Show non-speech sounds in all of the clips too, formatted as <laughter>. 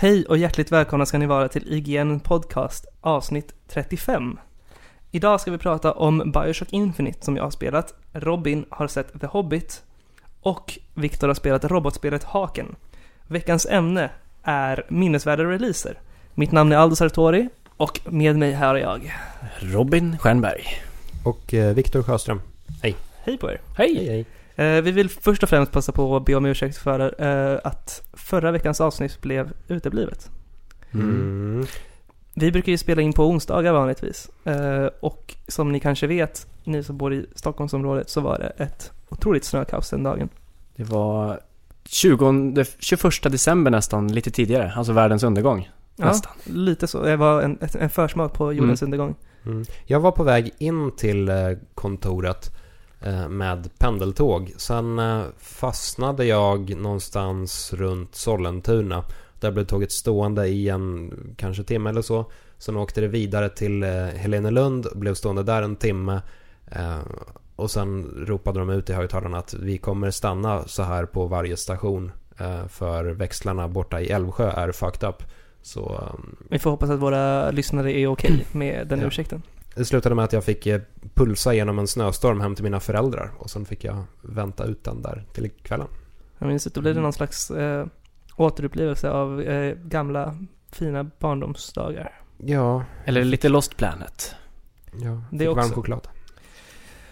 Hej och hjärtligt välkomna ska ni vara till IGN Podcast avsnitt 35. Idag ska vi prata om Bioshock Infinite som jag har spelat, Robin har sett The Hobbit och Viktor har spelat robotspelet Haken. Veckans ämne är minnesvärda releaser. Mitt namn är Aldo Sartori och med mig här är jag. Robin Stjernberg. Och eh, Viktor Sjöström. Hej på er! Hej! Hej hej. Eh, vi vill först och främst passa på att be om ursäkt för eh, att förra veckans avsnitt blev uteblivet. Mm. Vi brukar ju spela in på onsdagar vanligtvis. Eh, och som ni kanske vet, ni som bor i Stockholmsområdet, så var det ett otroligt snökaos den dagen. Det var 20, 21 december nästan, lite tidigare. Alltså världens undergång. Nästan. Ja, lite så. Det var en, en försmak på jordens undergång. Mm. Jag var på väg in till kontoret med pendeltåg. Sen eh, fastnade jag någonstans runt Sollentuna. Där blev tåget stående i en kanske timme eller så. Sen åkte det vidare till eh, Helenelund och blev stående där en timme. Eh, och sen ropade de ut i högtalarna att vi kommer stanna så här på varje station. Eh, för växlarna borta i Älvsjö är fucked up. Så eh, Vi får hoppas att våra lyssnare är okej med den Ja. ursäkten. Det slutade med att jag fick eh, pulsa genom en snöstorm hem till mina föräldrar. Och sen fick jag vänta ut den där till kvällen. Jag minns att då blir det någon slags eh, återupplevelse av eh, gamla fina barndomsdagar. Ja, Eller lite Lost Planet. ja. Det Fick varm också. choklad.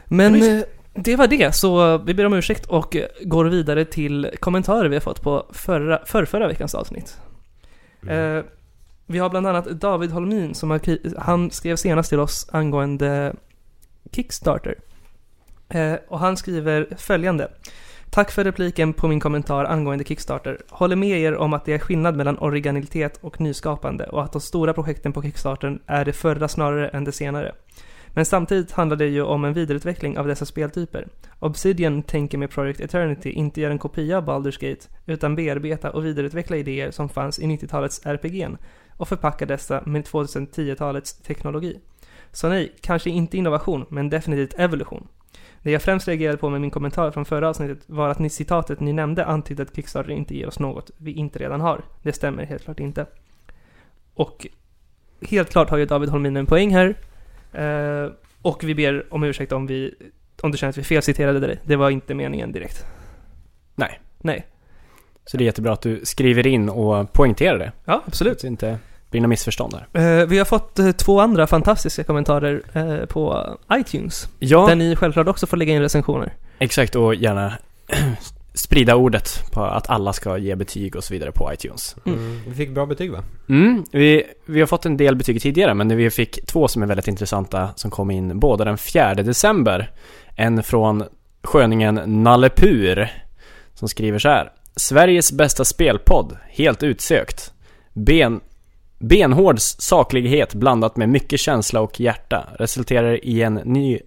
Men Ja, eh, det var det, så vi ber om ursäkt och eh, går vidare till kommentarer vi har fått på förra, förrförra veckans avsnitt. Mm. Vi har bland annat David Holmin som har, han skrev senast till oss angående Kickstarter. Eh, och han skriver följande. Tack för repliken på min kommentar angående Kickstarter. Håller med er om att det är skillnad mellan originalitet och nyskapande och att de stora projekten på Kickstarter är det förra snarare än det senare. Men samtidigt handlar det ju om en vidareutveckling av dessa speltyper. Obsidian tänker med Project Eternity inte göra en kopia av Baldur's Gate, utan bearbeta och vidareutveckla idéer som fanns i 90-talets RPG'n och förpacka dessa med 2010-talets teknologi. Så nej, kanske inte innovation, men definitivt evolution. Det jag främst reagerade på med min kommentar från förra avsnittet var att ni citatet ni nämnde antydde att Kickstarter inte ger oss något vi inte redan har. Det stämmer helt klart inte. Och helt klart har ju David Holmin en poäng här. Eh, och vi ber om ursäkt om vi, om du känner att vi felciterade dig. Det var inte meningen direkt. Nej. Nej. Så det är jättebra att du skriver in och poängterar det. Ja, absolut. Så det inte blir några missförstånd här. Eh, vi har fått eh, två andra fantastiska kommentarer eh, på iTunes. Ja, Där ni självklart också får lägga in recensioner. exakt. Och gärna <clears throat> sprida ordet på att alla ska ge betyg och så vidare på iTunes. Mm. Mm. Vi fick bra betyg va? Mm, vi, vi har fått en del betyg tidigare, men vi fick två som är väldigt intressanta som kom in båda den 4 december. En från sköningen Nallepur som skriver så här. Sveriges bästa spelpodd, helt utsökt. Ben, benhård saklighet blandat med mycket känsla och hjärta resulterar i en ny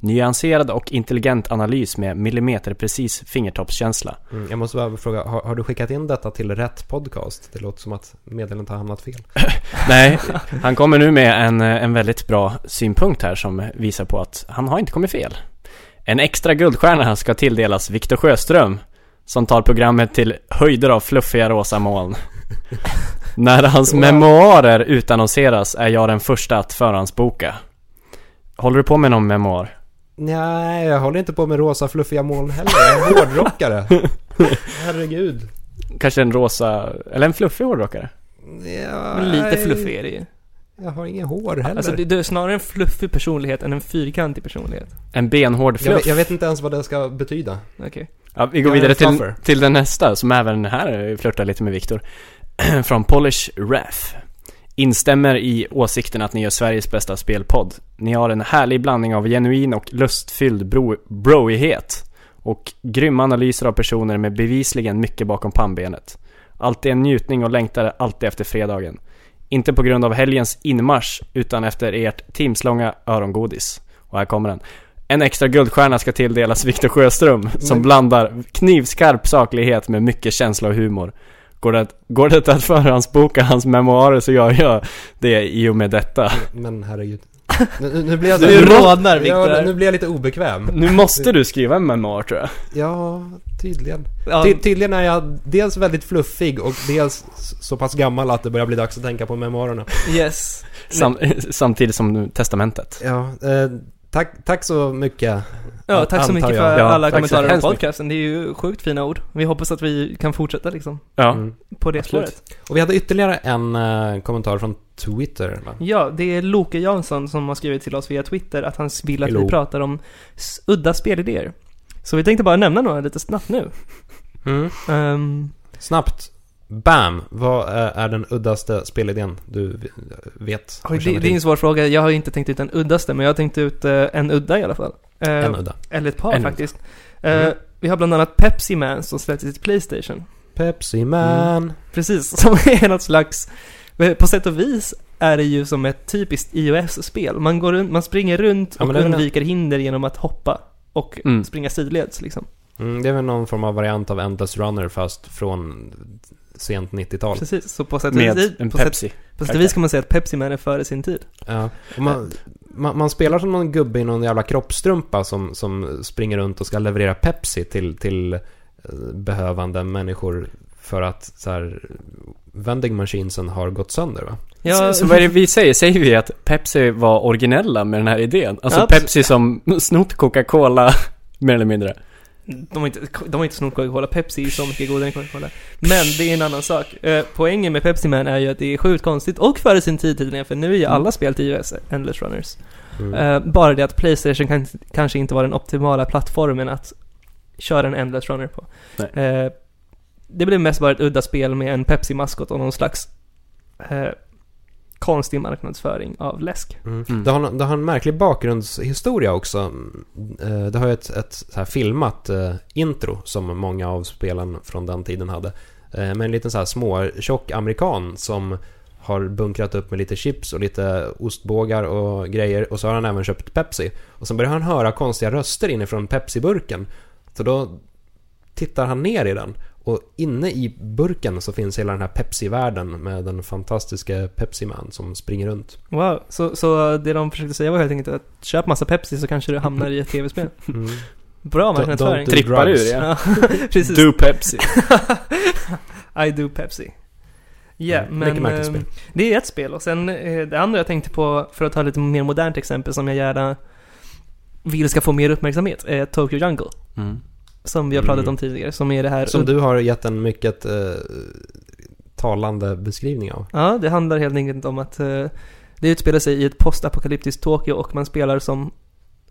nyanserad och intelligent analys med millimeterprecis fingertoppskänsla. Mm. Jag måste bara fråga, har, har du skickat in detta till rätt podcast? Det låter som att meddelandet har hamnat fel. <laughs> <laughs> Nej, han kommer nu med en, en väldigt bra synpunkt här som visar på att han har inte kommit fel. En extra guldstjärna ska tilldelas Viktor Sjöström som tar programmet till höjder av fluffiga rosa moln. <laughs> När hans Wow. memoarer utannonseras är jag den första att förhandsboka. Håller du på med någon memoar? Nej, jag håller inte på med rosa fluffiga moln heller. Jag är hårdrockare. <laughs> Herregud. Kanske en rosa, eller en fluffig hårdrockare? Ja, Men lite fluffig är det ju. Jag har ingen hår heller. Alltså det, det är snarare en fluffig personlighet än en fyrkantig personlighet. En benhård jag, fluff? vet, jag vet inte ens vad det ska betyda. Okej. Ja, vi går Jag är vidare till, fluffer. till den nästa, som även här flörtar lite med Viktor. <clears throat> Från Polish Ref. Instämmer i åsikten att ni gör Sveriges bästa spelpodd. Ni har en härlig blandning av genuin och lustfylld bro broighet. Och grymma analyser av personer med bevisligen mycket bakom pannbenet. Alltid en njutning och längtar alltid efter fredagen. Inte på grund av helgens inmarsch, utan efter ert timslånga örongodis. Och här kommer den. En extra guldstjärna ska tilldelas Viktor Sjöström, som blandar knivskarp saklighet med mycket känsla och humor. Går det, går det att förhandsboka hans memoarer så gör jag det i och med detta. Men herregud. Nu, nu blir jag <laughs> Du rodnar, Victor. Ja, nu blir jag lite obekväm. Nu måste du skriva en memoar tror jag. Ja, tydligen. Ja, Ty, tydligen är jag dels väldigt fluffig och dels så pass gammal att det börjar bli dags att tänka på memoarerna. yes. Sam, samtidigt som testamentet. Ja, eh, tack, tack så mycket. Ja, tack så mycket jag. för Ja, alla så kommentarer mycket. podcasten. Det är ju sjukt fina ord. Vi hoppas att vi kan fortsätta liksom Ja. Mm. på det Absolut. spåret. Och vi hade ytterligare en eh, kommentar från Twitter. Va? Ja, det är Loke Jansson som har skrivit till oss via Twitter att han vill att Hello. vi pratar om udda spelidéer. Så vi tänkte bara nämna några lite snabbt nu. Mm. Ehm, Snabbt. Bam! Vad är, den uddaste spelidén du vet? oj, det, det är en svår fråga. Jag har ju inte tänkt ut den uddaste, men jag har tänkt ut eh, en udda i alla fall. Eh, En udda. Eller ett par En faktiskt. Eh, Mm. Vi har bland annat Pepsi Man som släpptes till Playstation. Pepsi Man. Precis, <laughs> som är något slags... På sätt och vis är det ju som ett typiskt iOS-spel. Man, går runt, man springer runt Ja, och en- undviker hinder genom att hoppa och Mm. springa sidleds liksom. Mm, det är väl någon form av variant av Endless Runner fast från sent 90-tal. Precis, så på sätt och Med vis, en på sätt, Pepsi. på sätt och vis kan man säga att Pepsi Man är före sin tid. Ja. Och man, man, man spelar som någon gubbe i någon jävla kroppstrumpa som, som springer runt och ska leverera Pepsi till, till eh, behövande människor för att så här, vending machinesen har gått sönder va? Ja, Så, så vad är det vi säger? Säger vi att Pepsi var originella med den här idén? Alltså Ja, Pepsi som snott Coca-Cola, <laughs> mer eller mindre. De har inte, de har inte snott Coca-Cola. Pepsi är så mycket godare än Coca-Cola. Men det är en annan sak. Eh, poängen med Pepsi Man är ju att det är sjukt konstigt och före sin tid tydligen, för nu är ju alla spel till iOS Endless Runners. Mm. Eh, bara det att Playstation kan, kanske inte var den optimala plattformen att köra en Endless Runner på. Eh, det blev mest bara ett udda spel med en Pepsi-maskot och någon slags eh, konstig marknadsföring av läsk. Mm. Mm. Det, har, det har en märklig bakgrundshistoria också. Eh, Det har ju ett, ett så här filmat eh, intro som många av spelen från den tiden hade. Eh, Med en liten så här små tjock amerikan som har bunkrat upp med lite chips och lite ostbågar och grejer och så har han även köpt Pepsi. Och sen börjar han höra konstiga röster inifrån Pepsi-burken. Så då tittar han ner i den och inne i burken så finns hela den här Pepsi-världen med den fantastiska Pepsi-man som springer runt. Wow, så, så det de försökte säga var helt enkelt att köp massa Pepsi så kanske du hamnar i ett tv-spel. <laughs> Mm. Bra marknadsföring. do Trippar ur ja. <laughs> Precis. Do Pepsi. <laughs> I do Pepsi. Ja, Mm, men spel. det är ett spel. Och sen eh, det andra jag tänkte på, för att ta ett lite mer modernt exempel som jag gärna vill ska få mer uppmärksamhet, är Tokyo Jungle. Mm. Som vi har pratat Mm. om tidigare, som är det här... Som du har gett en mycket eh, talande beskrivning av. Ja, det handlar helt enkelt om att eh, det utspelar sig i ett postapokalyptiskt Tokyo och man spelar som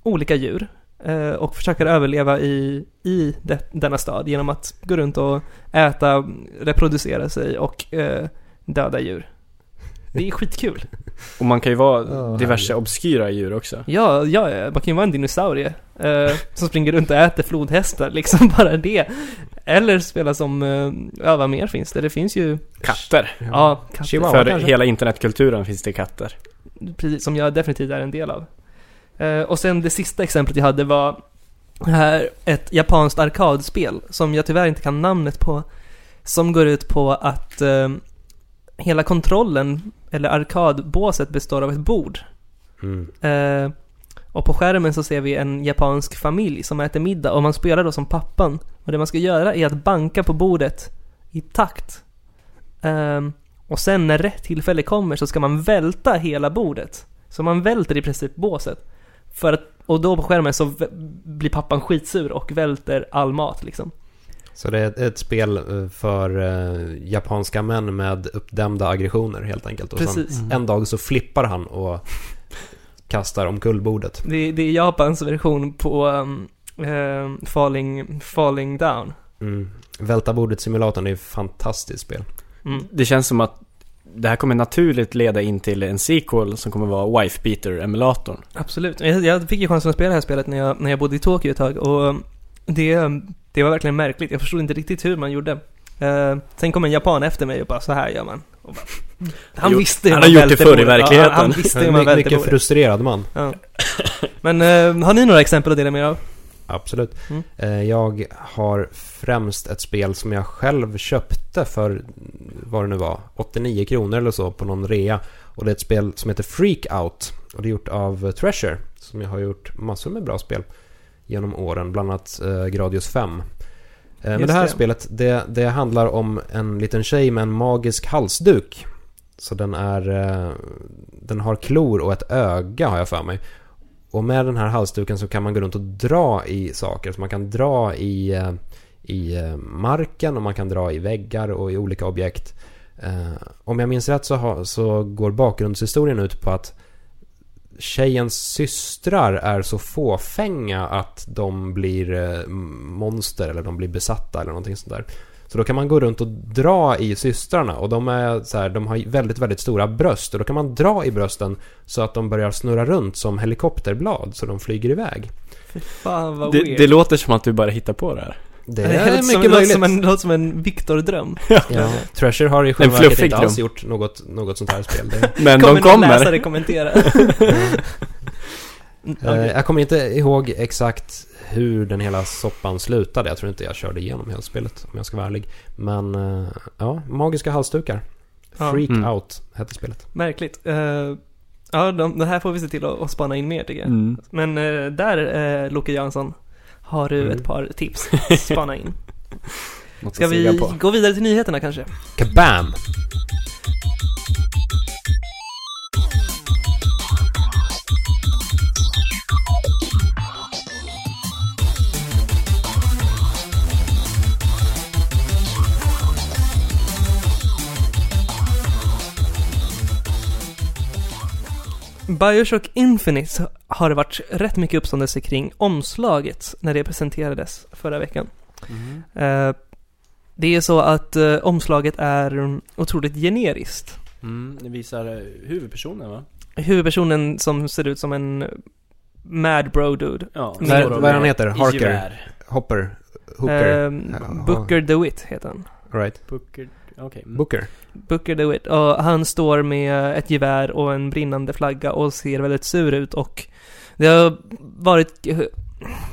olika djur. eh, och försöker överleva i, i det, denna stad genom att gå runt och äta, reproducera sig och eh, döda djur. Det är skitkul. Och man kan ju vara Ja, diverse härligt. obskyra djur också. Ja, ja, man kan ju vara en dinosaurie eh, som springer runt och äter flodhästar, liksom <laughs> bara det. Eller spela som, eh, ja vad mer finns det? Det finns ju, Katter. ja, katter. Chihuahua För kanske? hela internetkulturen finns det katter. precis, som jag definitivt är en del av. Eh, och sen det sista exemplet jag hade var här ett japanskt arkadspel som jag tyvärr inte kan namnet på. Som går ut på att eh, hela kontrollen, eller arkadbåset, består av ett bord. Mm. Eh, och på skärmen så ser vi en japansk familj som äter middag och man spelar då som pappan. Och det man ska göra är att banka på bordet i takt. Ehm, och sen när rätt tillfälle kommer så ska man välta hela bordet. Så man välter i princip båset. För att, och då på skärmen så blir pappan skitsur och välter all mat liksom. Så det är ett, ett spel eh, för eh, japanska män med uppdämda aggressioner helt enkelt. Och Precis. sen en dag så flippar han och <laughs> kastar omkull bordet. Det, det är Japans version på um, ehm, falling, falling down. Mm. Välta bordet-simulatorn är ett fantastiskt spel. Mm. Det känns som att det här kommer naturligt leda in till en sequel som kommer vara Wife Beater-emulatorn. Absolut. Jag, jag fick ju chansen att spela det här spelet när jag, när jag bodde i Tokyo ett tag och det, det var verkligen märkligt. Jag förstod inte riktigt hur man gjorde. Uh, sen kom en japan efter mig och bara så här gör man. Bara, han gjort- visste hur han man har gjort det förr i verkligheten. Ja, han visste hur man my- mycket bordet. frustrerad man. Ja. Men eh, har ni några exempel att dela med er av? Absolut. Mm. Eh, Jag har främst ett spel som jag själv köpte för, vad det nu var, 89 kronor eller så på någon rea. Och det är ett spel som heter Freak Out. Och det är gjort av Treasure, som jag har gjort massor med bra spel genom åren, bland annat eh, Gradius 5. Eh, men Just det här det. spelet, det, det handlar om en liten tjej med en magisk halsduk. Så den är... Eh, den har klor och ett öga har jag för mig. Och med den här halsduken så kan man gå runt och dra i saker. Så man kan dra i, i marken och man kan dra i väggar och i olika objekt. Om jag minns rätt så, har, så går bakgrundshistorien ut på att tjejens systrar är så fåfänga att de blir eh, monster eller de blir besatta eller någonting sånt där. Så då kan man gå runt och dra i systrarna och de är så här, de har väldigt, väldigt stora bröst och då kan man dra i brösten så att de börjar snurra runt som helikopterblad så de flyger iväg. Fan vad Det, det låter som att du bara hittar på det här. Det Det är låter som, mycket låter möjligt. som en, låter som en Viktor-dröm. <laughs> Ja, Treasure har i själva verket inte alls dröm. gjort något, något sånt här spel. Det, <laughs> Men kommer de någon kommer. läsare kommentera. <laughs> Mm, Eh. Jag kommer inte ihåg exakt hur den hela soppan slutade. Jag tror inte jag körde igenom hela spelet om jag ska vara ärlig. Men eh, ja, magiska halsdukar. Ja. Freak Mm. Out hette spelet. Märkligt. Eh, ja, de, det här får vi se till att, att spana in mer tycker jag. Mm. Men eh, där, uh, Loke Jansson, har du Mm. ett par tips. <laughs> Spana in. Ska vi gå vidare till nyheterna kanske? Kabam! Bioshock Infinite har det varit rätt mycket uppståndelse kring omslaget när det presenterades förra veckan. Eh, det är så att eh, omslaget är mm, otroligt generiskt. Mm, det visar eh, huvudpersonen va? Huvudpersonen som ser ut som en mad bro dude. Ja. Vad- står vad är han heter? Harker? Hopper? Hooker? Jaha. Booker DeWitt heter han. right. Booker, okej. Mm. Booker? Booker DeWitt. Och han står med ett gevär och en brinnande flagga och ser väldigt sur ut och det har varit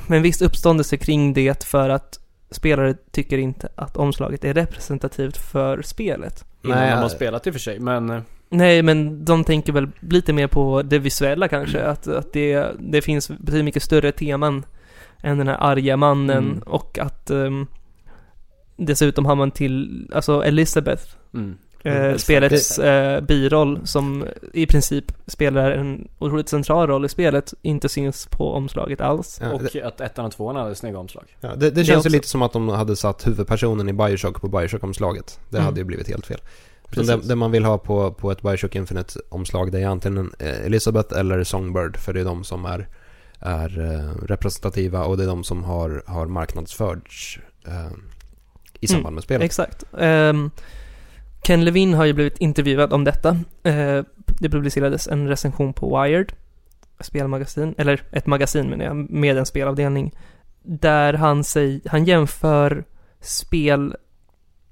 en viss uppståndelse kring det för att spelare tycker inte att omslaget är representativt för spelet. Innan Nej, de har spelat i och för sig, men... eh, Nej, men de tänker väl lite mer på det visuella kanske. Att, att det, det finns betydligt mycket större teman än den här arga mannen Mm. och att ehm, dessutom har man till, alltså Elizabeth, Mm. eh, Mm. spelets eh, biroll som i princip spelar en otroligt central roll i spelet, inte syns på omslaget alls. Ja, Och det, att ettan och tvåan hade snygga omslag. ja, det, det Det känns ju lite som att de hade satt huvudpersonen i Bioshock på Bioshock-omslaget. Det Mm. hade ju blivit helt fel. Det, det man vill ha på, på ett Bioshock Infinite-omslag det är antingen eh, Elizabeth eller Songbird. För det är de som är, är eh, representativa och det är de som har, har marknadsförts eh, i samband Mm, med spelet. Exakt. Ehm, Ken Levin har ju blivit intervjuad om detta. Eh, det publicerades en recension på Wired, spelmagasin, eller ett magasin menar jag, med en spelavdelning. Där han, säger, han jämför spel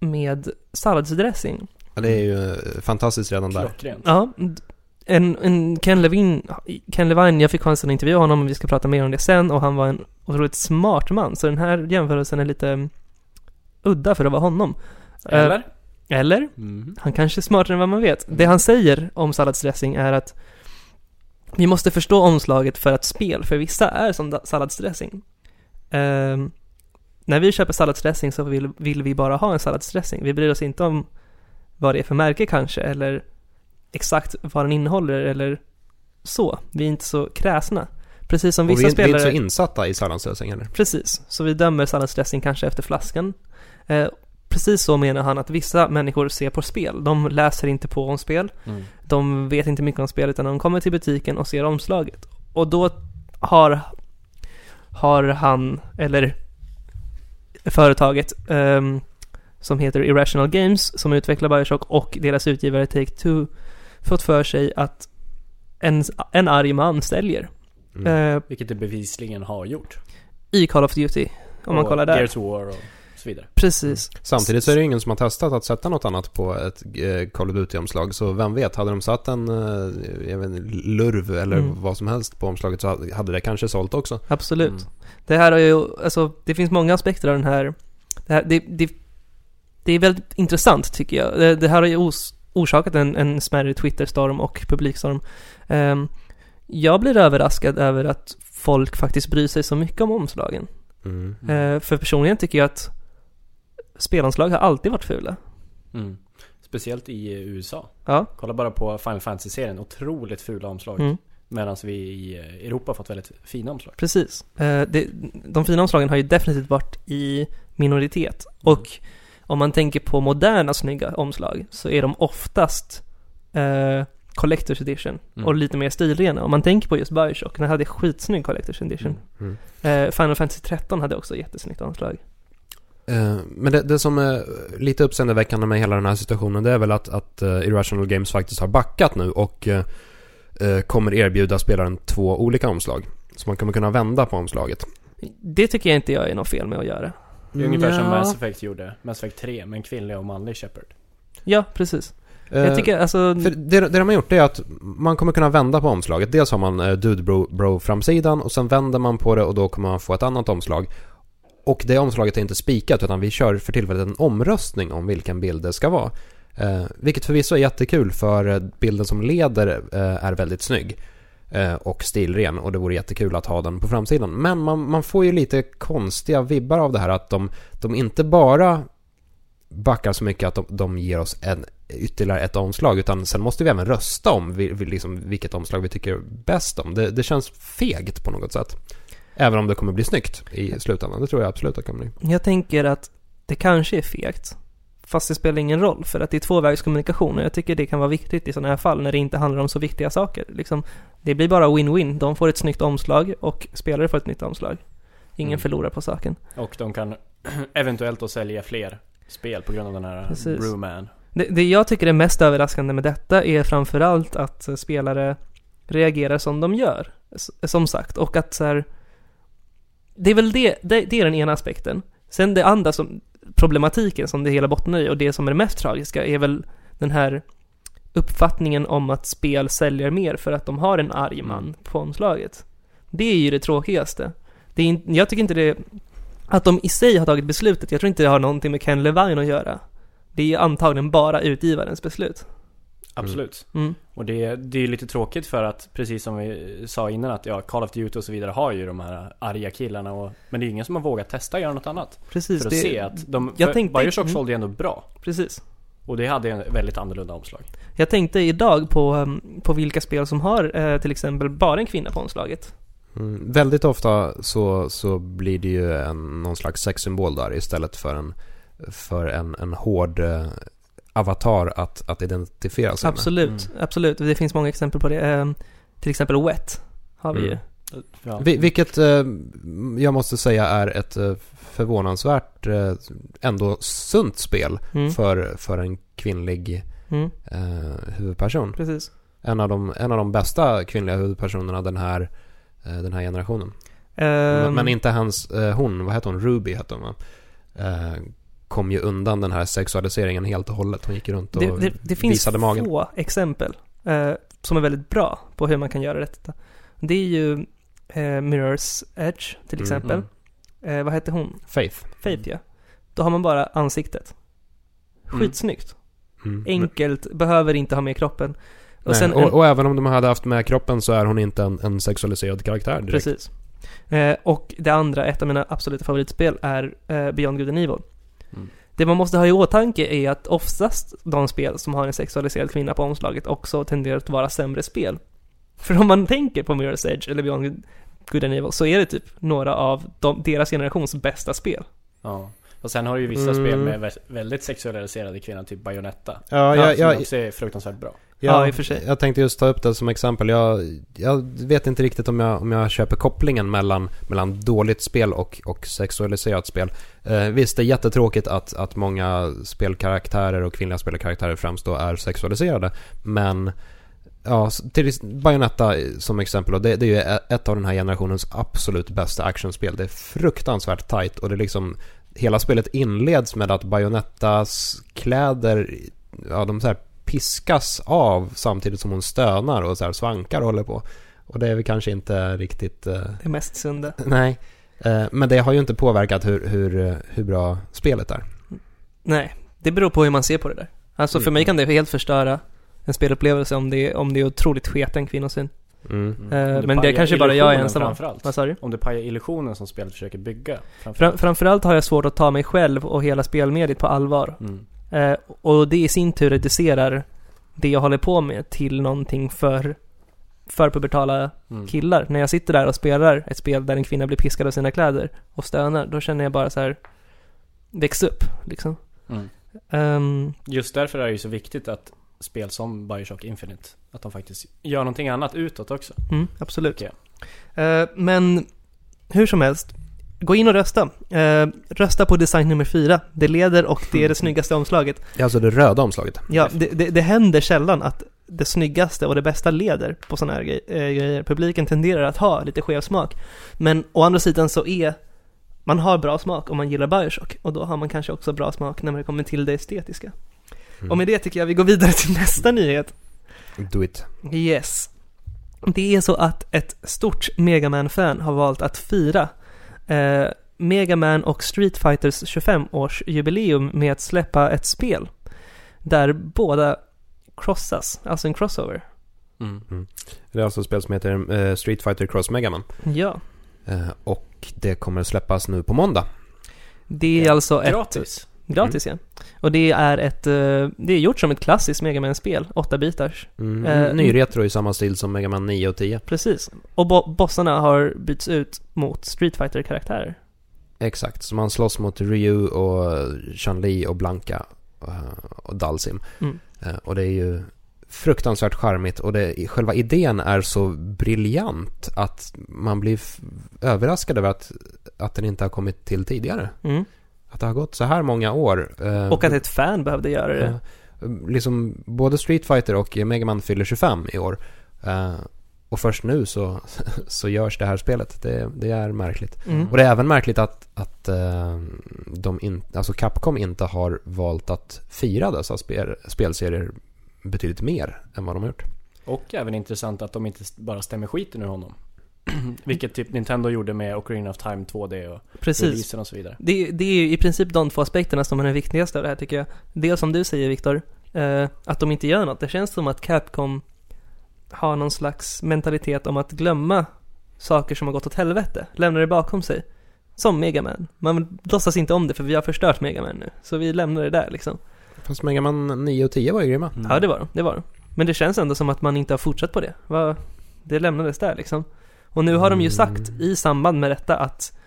med salladsdressing. Ja, det är ju eh, fantastiskt redan där. Klockrent. Ja, en, en Ken Levin, Ken Levine, jag fick chansen att intervjua honom och vi ska prata mer om det sen och han var en otroligt smart man. Så den här jämförelsen är lite udda för att vara honom. Eh, Eller? Eller? Mm. Han kanske är smartare än vad man vet. Det han säger om salladsdressing är att vi måste förstå omslaget för att spel för vissa är som salladsdressing. Ehm, när vi köper salladsdressing så vill, vill vi bara ha en salladsdressing. Vi bryr oss inte om vad det är för märke kanske eller exakt vad den innehåller eller så. Vi är inte så kräsna. Precis som Och vi, vissa är- vi är spelare... inte så insatta i salladsdressing heller. Precis, så vi dömer salladsdressing kanske efter flaskan. Eh, precis så menar han att vissa människor ser på spel. De läser inte på om spel, Mm. de vet inte mycket om spel utan de kommer till butiken och ser omslaget. Och då har, har han, eller företaget ehm, som heter Irrational Games, som utvecklar Bioshock och deras utgivare Take-Two fått för sig att en, en arg man säljer. Mm. Eh, Vilket det bevisligen har gjort. I Call of Duty, om man kollar där. Gears War och så vidare. Precis. Samtidigt så är det ju ingen som har testat att sätta något annat på ett eh, Call of Duty-omslag. Så vem vet, hade de satt en eh, jag vet, inte, lurv eller Mm. vad som helst på omslaget så hade- det kanske sålt också. Absolut. Mm. Det här är ju, alltså, det finns många aspekter av den här, det, här, det, det, det är väldigt intressant tycker jag. Det, det här har ju os, orsakat en, en smärre Twitterstorm och publikstorm. Ehm, Jag blir överraskad över att folk faktiskt bryr sig så mycket om omslagen. Mm. Eh, för personligen tycker jag att spelanslag har alltid varit fula. Mm. Speciellt i USA. Ja. Kolla bara på Final Fantasy-serien. Otroligt fula omslag. Mm. Medan vi i eh, Europa har fått väldigt fina omslag. Precis. Eh, de fina omslagen har ju definitivt varit i minoritet. Och om man tänker på moderna snygga omslag så är de oftast eh, Collector's Edition Mm. och lite mer stilrena. Om man tänker på just Bioshock, den hade skitsnygg Collector's Edition. Mm. Eh, Final Fantasy 13 hade också jättesnyggt omslag. Eh, Men det, det som är lite uppseendeväckande med hela den här situationen det är väl att, att eh, Irrational Games faktiskt har backat nu och eh, kommer erbjuda spelaren två olika omslag. Så man kommer kunna vända på omslaget. Det tycker jag inte jag är något fel med att göra. Det är ungefär som Nja. Mass Effect gjorde. Mass Effect 3 med en kvinnlig och manlig Shepard. Ja, precis. Jag tycker alltså... För det, det de har gjort är att man kommer kunna vända på omslaget. Dels har man eh, Dude Bro, Bro framsidan och sen vänder man på det och då kommer man få ett annat omslag. Och det omslaget är inte spikat utan vi kör för tillfället en omröstning om vilken bild det ska vara. Eh, vilket förvisso är jättekul för bilden som leder eh, är väldigt snygg. Eh, och stilren och det vore jättekul att ha den på framsidan. Men man, man får ju lite konstiga vibbar av det här att de, de inte bara backar så mycket att de, de ger oss en, ytterligare ett omslag utan sen måste vi även rösta om vi, vi, liksom, vilket omslag vi tycker bäst om. Det, det känns fegt på något sätt. Även om det kommer bli snyggt i slutändan. Det tror jag absolut att det kommer bli. Jag tänker att det kanske är fegt. Fast det spelar ingen roll för att det är tvåvägskommunikation och jag tycker det kan vara viktigt i sådana här fall när det inte handlar om så viktiga saker. Liksom, det blir bara win-win. De får ett snyggt omslag och spelare får ett nytt omslag. Ingen Mm. förlorar på saken. Och de kan <clears throat> eventuellt då sälja fler spel på grund av den här Precis. Brewman. Det, det jag tycker är mest överraskande med detta är framförallt att spelare reagerar som de gör. Som sagt, och att så här, Det är väl det, det, det är den ena aspekten. Sen det andra som, problematiken som det hela bottnar i och det som är det mest tragiska är väl den här uppfattningen om att spel säljer mer för att de har en arg man Mm. på omslaget. Det är ju det tråkigaste. Det är, jag tycker inte det, att de i sig har tagit beslutet, jag tror inte det har någonting med Ken Levine att göra. Det är antagligen bara utgivarens beslut. Absolut. Mm. Och det, det är ju lite tråkigt för att, precis som vi sa innan att ja, Call of Duty och så vidare har ju de här arga killarna och, Men det är ju ingen som har vågat testa att göra något annat. Precis. för att det, se att de, jag för tänkte- Bioshock mm. sålde ju ändå bra. Precis. Och det hade en väldigt annorlunda omslag. Jag tänkte idag på, um, på vilka spel som har eh, till exempel bara en kvinna på omslaget. Mm, väldigt ofta så, så blir det ju en, någon slags sexsymbol där istället för en, för en, en hård eh, avatar att, att identifiera sig Absolut, absolut. Det finns många exempel på det. Eh, till exempel Wet har vi Mm. ju. Ja. med. Vi, vilket eh, jag måste säga är ett eh, förvånansvärt eh, ändå sunt spel Mm. för, för en kvinnlig Mm. eh, huvudperson. Precis. En av, de, en av de bästa kvinnliga huvudpersonerna den här, eh, den här generationen. men, Ehm, men inte hans, eh, hon, vad heter hon? Ruby hette hon va? Kom ju undan den här sexualiseringen helt och hållet. Hon gick runt och det, det, det finns visade magen. få exempel eh, som är väldigt bra på hur man kan göra detta. Det är ju eh, Mirror's Edge till Mm. exempel. Eh, vad hette hon? Faith. Faith ja. Då har man bara ansiktet. Mm. Skitsnyggt. Mm. Enkelt, behöver inte ha med kroppen. Och Nej, sen och, och även om de hade haft med kroppen så är hon inte en, en sexualiserad karaktär direkt. Precis. Eh, och det andra, ett av mina absoluta favoritspel, är eh, Beyond Good and Evil. Det man måste ha i åtanke är att oftast de spel som har en sexualiserad kvinna på omslaget också tenderar att vara sämre spel. För om man tänker på Mirror's Edge eller Beyond Good- Good and Evil så är det typ några av de, deras generations bästa spel. Ja. Och sen har du ju vissa Mm. spel med vä- väldigt sexualiserade kvinnor, typ Bayonetta. Ja, Ja, jag, som också är fruktansvärt bra. Ja, i och för sig. Jag tänkte just ta upp det som exempel. Jag, jag vet inte riktigt om jag, om jag köper kopplingen mellan, mellan dåligt spel och, och sexualiserat spel. Eh, visst, det är jättetråkigt att, att många spelkaraktärer och kvinnliga spelkaraktärer främst då är sexualiserade. Men Ja, till Bayonetta som exempel och det, det är ju e- ett av den här generationens absolut bästa actionspel. Det är fruktansvärt tight och det är liksom Hela spelet inleds med att Bayonettas kläder, ja de så här piskas av samtidigt som hon stönar och så här svankar och håller på. Och det är väl kanske inte riktigt, eh, Det mest sunda. <laughs> nej. Eh, men det har ju inte påverkat hur, hur, eh, hur bra spelet är. Nej, det beror på hur man ser på det där. Alltså för Mm. mig kan det helt förstöra en spelupplevelse om det, om det är otroligt sketen kvinnosyn. Mm. Mm. Eh, men det kanske bara jag är ensam om. Vad sa du? Om du pajar illusionen som spelet försöker bygga. Fram, Framförallt. framförallt har jag svårt att ta mig själv och hela spelmediet på allvar. Mm. Eh, och det i sin tur reducerar det jag håller på med till någonting för, för pubertala Mm. killar. När jag sitter där och spelar ett spel där en kvinna blir piskad av sina kläder och stönar, då känner jag bara så här väx upp, liksom. Mm. Ehm, Just därför är det ju så viktigt att spel som Bioshock Infinite, att de faktiskt gör någonting annat utåt också. mm, absolut. Tycker Eh, men hur som helst, gå in och rösta. Eh, rösta på design nummer fyra. Det leder och det är det <laughs> snyggaste omslaget. Ja, alltså det röda omslaget. Ja, det, det, det händer sällan att det snyggaste och det bästa leder på sådana här eh, grejer. Publiken tenderar att ha lite skev smak. Men å andra sidan så är man har bra smak om man gillar Bioshock och då har man kanske också bra smak när det kommer till det estetiska. Mm. Och med det tycker jag vi går vidare till nästa nyhet. Do it. Yes. Det är så att ett stort Megaman-fan har valt att fira eh, Megaman och Street Fighters 25-årsjubileum med att släppa ett spel där båda crossas, alltså en crossover. Mm. Det är alltså ett spel som heter eh, Street Fighter Cross Megaman. Ja, Eh, och det kommer släppas nu på måndag. det är Ja. alltså ett... Gratis. Gratis ja. Och det är ett, eh, det är gjort som ett klassiskt Megaman-spel, 8-bitars. Mm. Eh, Ny retro i samma stil som Megaman 9 och 10. Precis. Och bo- bossarna har bytts ut mot Street Fighter-karaktärer. Exakt, så man slåss mot Ryu och Chun-Li och Blanka eh, och Dalsim. Mm. Eh, Och det är ju fruktansvärt charmigt och det, själva idén är så briljant att man blir överraskad över att, att den inte har kommit till tidigare. Mm. Att det har gått så här många år. eh, Och att ett fan behövde göra det. eh, liksom både Street Fighter och Megaman fyller 25 i år. Eh, och först nu så, <laughs> så görs det här spelet. Det, det är märkligt. Mm. Och det är även märkligt att, att eh, de in, alltså Capcom inte har valt att fira dessa spel, spelserier betydligt mer än vad de har gjort. Och även intressant att de inte bara stämmer skiten ur honom. <clears throat> Vilket typ Nintendo gjorde med Ocarina of Time 2D och Precis. releasen och så vidare. Det, det är ju i princip de två aspekterna som är den viktigaste av det här tycker jag. Dels som du säger Viktor, eh, att de inte gör något. Det känns som att Capcom har någon slags mentalitet om att glömma saker som har gått åt helvete. Lämna det bakom sig. Som Megaman. Man låtsas inte om det för vi har förstört Megaman nu. Så vi lämnar det där liksom. Fast Megaman 9 och 10 var ju grymma. Mm. Ja, det var de. Det var de. Men det känns ändå som att man inte har fortsatt på det. Det lämnades där liksom. Och nu har de ju sagt i samband med detta att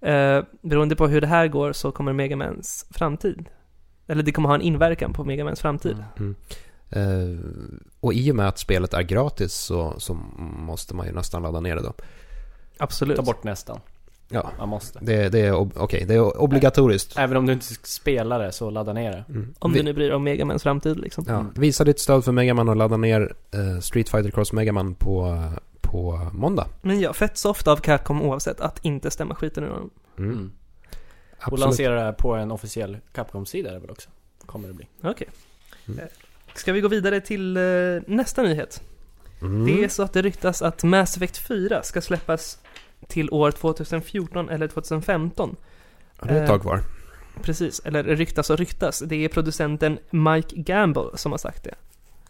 eh, beroende på hur det här går så kommer Megamans framtid. Eller det kommer ha en inverkan på Megamans framtid. Mm. Eh, och i och med att spelet är gratis så, så måste man ju nästan ladda ner det då. Absolut. Ta bort nästan. Ja, Man måste. det, det är, okej, det är obligatoriskt. Även om du inte spelar det så ladda ner det. Mm. Om Vi- du nu bryr dig om Megamans framtid liksom. Ja, visa ditt stöd för Megaman och ladda ner eh, Street Fighter Cross Megaman på, på måndag. Men ja, fett soft av Capcom oavsett att inte stämma skiten ur honom. Mm. Mm. Och Absolut. lansera det här på en officiell Capcom-sida är det väl också? Kommer det bli. Okej. Mm. Eh, Ska vi gå vidare till eh, nästa nyhet? Mm. Det är så att det ryktas att Mass Effect 4 ska släppas till år 2014 eller 2015. Ja, det är ett tag kvar. Precis, eller ryktas och ryktas. Det är producenten Mike Gamble som har sagt det.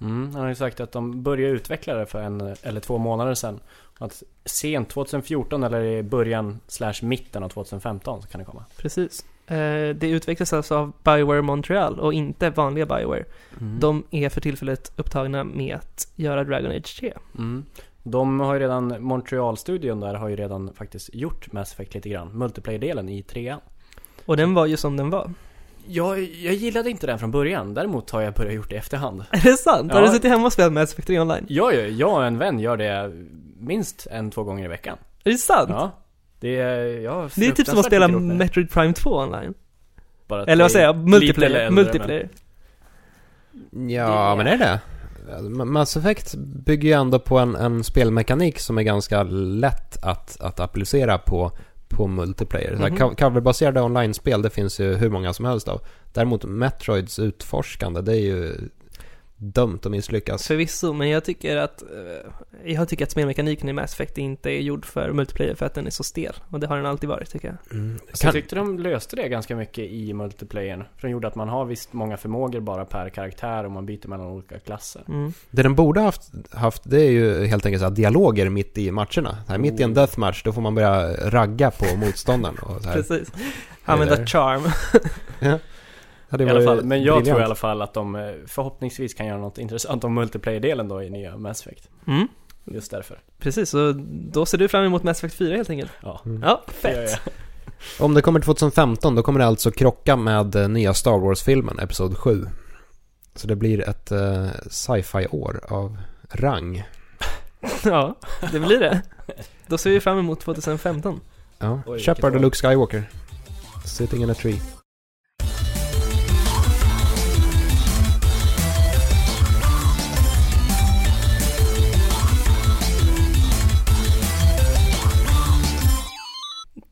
Mm, han har ju sagt att de började utveckla det för en eller två månader sedan. Att sent 2014 eller i början slash mitten av 2015 så kan det komma. Precis. Eh, det utvecklas alltså av Bioware Montreal och inte vanliga Bioware. Mm. De är för tillfället upptagna med att göra Dragon Age 3. Mm. De har ju redan, Montreal-studion där har ju redan faktiskt gjort Mass Effect lite grann. Multiplayer-delen i trean. Och den var ju som den var. Jag, jag gillade inte den från början. Däremot har jag börjat gjort det i efterhand. Är det sant? Har Ja. du suttit hemma och spelat Mass Effect 3 online? Jag, gör- jag och en vän gör det minst en, två gånger i veckan. Är det sant? Ja. Det är, ja, Det är typ som att spela. Metroid Prime 2 online. Eller vad säger jag? Multiplayer. äldre, Multiplayer. Ja, Det- men är det? Mass Effect bygger ju ändå på en, en spelmekanik som är ganska lätt att, att applicera på, på multiplayer. Mm Coverbaserade online-spel, det finns ju hur många som helst av. Däremot Metroids utforskande, det är ju dömt att misslyckas. Förvisso, men jag tycker att eh, Jag tycker att spelmekaniken i Mass Effect inte är gjord för multiplayer för att den är så stel. Och det har den alltid varit tycker jag. Mm. Så Kan, jag tyckte de löste det ganska mycket i multiplayern. För de gjorde att man har visst många förmågor bara per karaktär och man byter mellan olika klasser. Mm. det den borde haft, haft, det är ju helt enkelt så här dialoger mitt i matcherna. Här, mitt i en Oh. deathmatch, då får man börja ragga på motståndaren och så här. Precis. Använda charm. Ja, <laughs> I alla fall, men jag tror briljant. i alla fall att de eh, förhoppningsvis kan göra något intressant om multiplayer-delen då i nya Mass Effect. Mm. Just därför. Precis, så då ser du fram emot Mass Effect 4 helt enkelt. Ja, Mm. Ja, fett. Om det kommer 2015, då kommer det alltså krocka med eh, nya Star Wars-filmen, Episod 7. Så det blir ett eh, sci-fi-år av rang. <laughs> Ja, det blir det. Då ser vi fram emot 2015. Ja. Oj, Shepard och. Luke Skywalker. Sitting in a tree.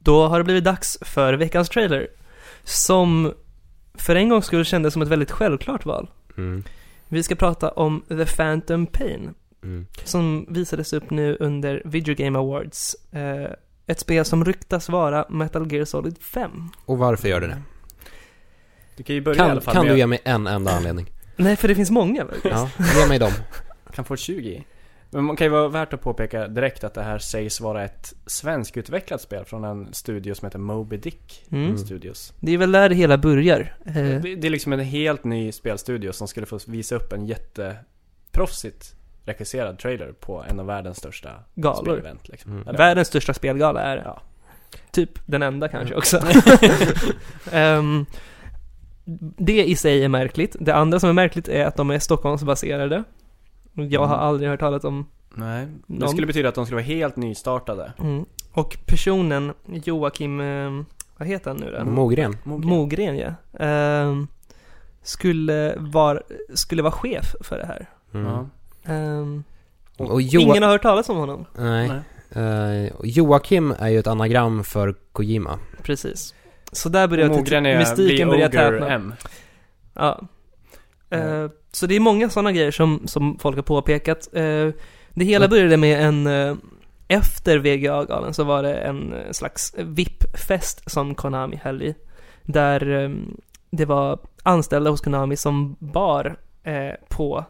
Då har det blivit dags för veckans trailer. Som för en gång skulle kändes som ett väldigt självklart val. Mm. Vi ska prata om The Phantom Pain. Mm. Som visades upp nu under Video Game Awards. Eh, ett spel som ryktas vara Metal Gear Solid 5. Och varför gör det det? Du kan ju börja i alla Kan, fall kan med du ge mig en enda anledning? Nej, för det finns många. Ja, ge mig dem. kan få ett 20 i. Men man kan ju vara värt att påpeka direkt att det här sägs vara ett svenskutvecklat spel från en studio som heter Moby Dick Mm. Mm. Studios. Det är väl där det hela börjar. Eh, Det, det är liksom en helt ny spelstudio som skulle få visa upp en jätteproffsigt regisserad trailer på en av världens största Galor. spelevent liksom. Mm. Eller- Världens största spelgala är det. Ja. Typ den enda kanske Mm. också. <laughs> Ehm, det i sig är märkligt. Det andra som är märkligt är att de är Stockholmsbaserade. Jag har Mm. aldrig hört talas om Nej. Det Någon- skulle betyda att de skulle vara helt nystartade. Mm. Och personen Joakim, eh, vad heter han nu då? Mogren. Mogren ja. Ehm, skulle, var, skulle vara chef för det här. Mm. Ja. Ehm, Och Jo- Ingen har hört talas om honom. Nej. Nej. Eh, Joakim är ju ett anagram för Kojima. Precis. Så där börjar Och Mogren är mystiken börja tätna. M. Ja. Mm. Så det är många sådana grejer som, som folk har påpekat. Eh, det hela började med en... Eh, efter VGA-galan så var det en slags VIP-fest som Konami höll i. Där eh, det var anställda hos Konami som bar på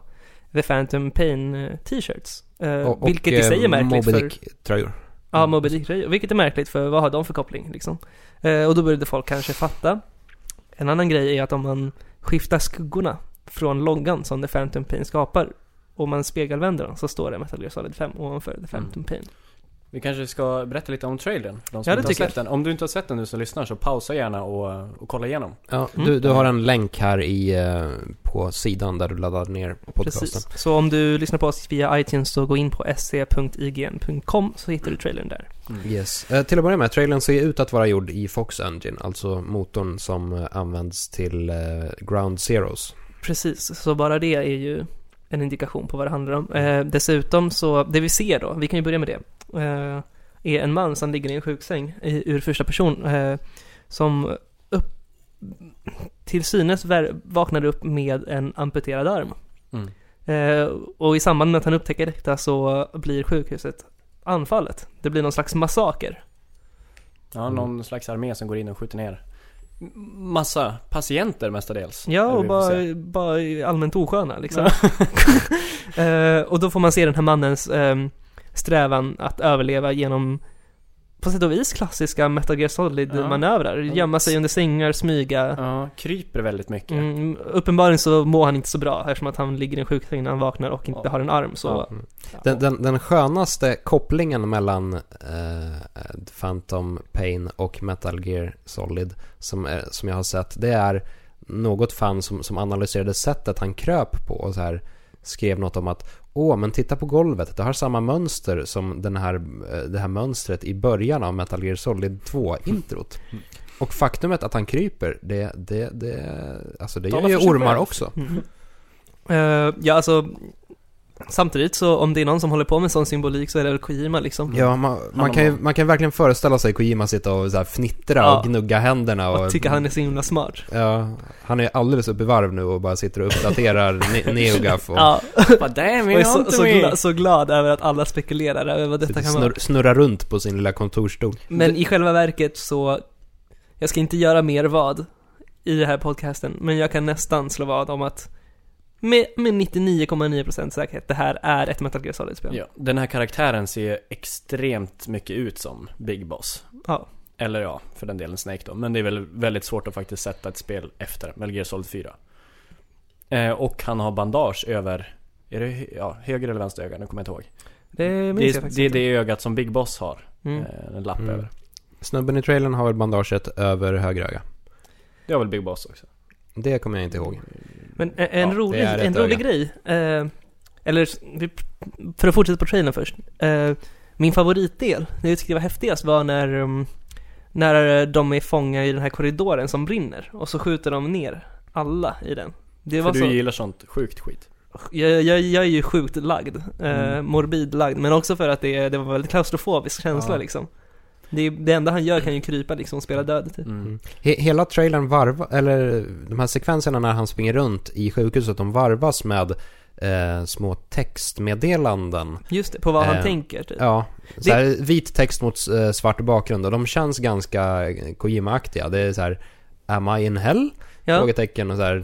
The Phantom Pain t-shirts. Och, vilket i sig är märkligt Moby för... Dick-tröjor. Ja, Moby Dick-tröjor. Vilket är märkligt för vad har de för koppling liksom? Och då började folk kanske fatta. En annan grej är att om man skiftar skuggorna från loggan som The Phantom Pain skapar och man spegelvänder den så står det Metal Gear Solid 5 ovanför The Phantom Pain. Vi kanske ska berätta lite om trailern. för De som Ja, det inte har sett den. Om du inte har sett den nu så lyssnar så pausa gärna och, och kolla igenom. Ja, Mm. du, du har en länk här i, eh, på sidan där du laddar ner podcasten. Precis. Så om du lyssnar på oss via iTunes så gå in på sc.ign.com så hittar du trailern där. Yes. Eh, till att börja med, trailern ser ut att vara gjord i Fox Engine, alltså motorn som eh, används till eh, Ground Zeroes. Precis, så bara det är ju en indikation på vad det handlar om. Eh, dessutom så, det vi ser då, vi kan ju börja med det, eh, är en man som ligger i en sjuksäng i, ur första person, eh, som upp, till synes ver- vaknar upp med en amputerad arm. Mm. Eh, och i samband med att han upptäcker detta så blir sjukhuset anfallet. Det blir någon slags massaker. Ja, Mm. någon slags armé som går in och skjuter ner massa patienter mestadels. Ja, och bara, bara allmänt osköna liksom. <laughs> Eh, och då får man se den här mannens ehm, strävan att överleva genom på sätt och vis klassiska Metal Gear Solid-manövrar. Ja. Gömma sig under sängar, smyga. Ja, kryper väldigt mycket. Mm, uppenbarligen så mår han inte så bra eftersom att han ligger i en sjuksäng när han vaknar och inte Ja. har en arm. Så Ja. Den, den, den skönaste kopplingen mellan eh, Phantom Pain och Metal Gear Solid som, är, som jag har sett, det är något fan som, som analyserade sättet han kröp på och så här skrev något om att Åh, men titta på golvet, det har samma mönster som den här, eh, det här mönstret i början av Metal Gear Solid 2-introt. <laughs> Och faktumet att han kryper, det, det, det, alltså det gör ju ormar också. Mm. <laughs> Eh, ja, alltså Samtidigt så om det är någon som håller på med sån symbolik så är det väl Kojima liksom. Ja, man, man, kan ju, man kan verkligen föreställa sig Kojima sitta och så här fnittra Ja. och gnugga händerna och... Och tycka han är så himla smart. Ja, han är alldeles uppe i varv nu och bara sitter och uppdaterar <laughs> ne- NeoGAF och Ja, Bara damn, och är så, så, gla, så glad över att alla spekulerar över vad detta kan vara. snurr, snurrar runt på sin lilla kontorsstol. Men i själva verket så, jag ska inte göra mer vad i den här podcasten, men jag kan nästan slå vad om att med, med 99,9% säkerhet, det här är ett Metal Gear Solid-spel. Ja, den här karaktären ser extremt mycket ut som Big Boss. Ja. Eller ja, för den delen Snake då. Men det är väl väldigt svårt att faktiskt sätta ett spel efter Metal Gear Solid 4. Eh, och han har bandage över, är det ja, höger eller vänster öga? Nu kommer jag inte ihåg. Det minns Det jag faktiskt det är det ögat som Big Boss har. Mm. Eh, en lapp Mm. över. Snubben i trailern har väl bandaget över höger öga. Det har väl Big Boss också? Det kommer jag inte ihåg. Men en, en Ja, rolig, en rolig öga. grej, eh, eller för att fortsätta på trailern först. Eh, min favoritdel, det jag tyckte var häftigast var när, um, när de är fångar i den här korridoren som brinner och så skjuter de ner alla i den. Det var För så, du gillar sånt sjukt skit. jag, jag, jag är ju sjukt lagd, eh, Mm. morbid lagd, men också för att det, det var en väldigt klaustrofobisk känsla Ja. liksom. Det, det enda han gör kan ju krypa liksom och spela död typ. Mm. He- hela trailern varva, eller de här sekvenserna när han springer runt i sjukhuset, de varvas med eh, små textmeddelanden. Just det, på vad han Eh, tänker typ. Ja, så här, vit text mot eh, svart bakgrund och de känns ganska Kojima-aktiga. Det är så här Am I in hell? Ja. Frågetecken och så här.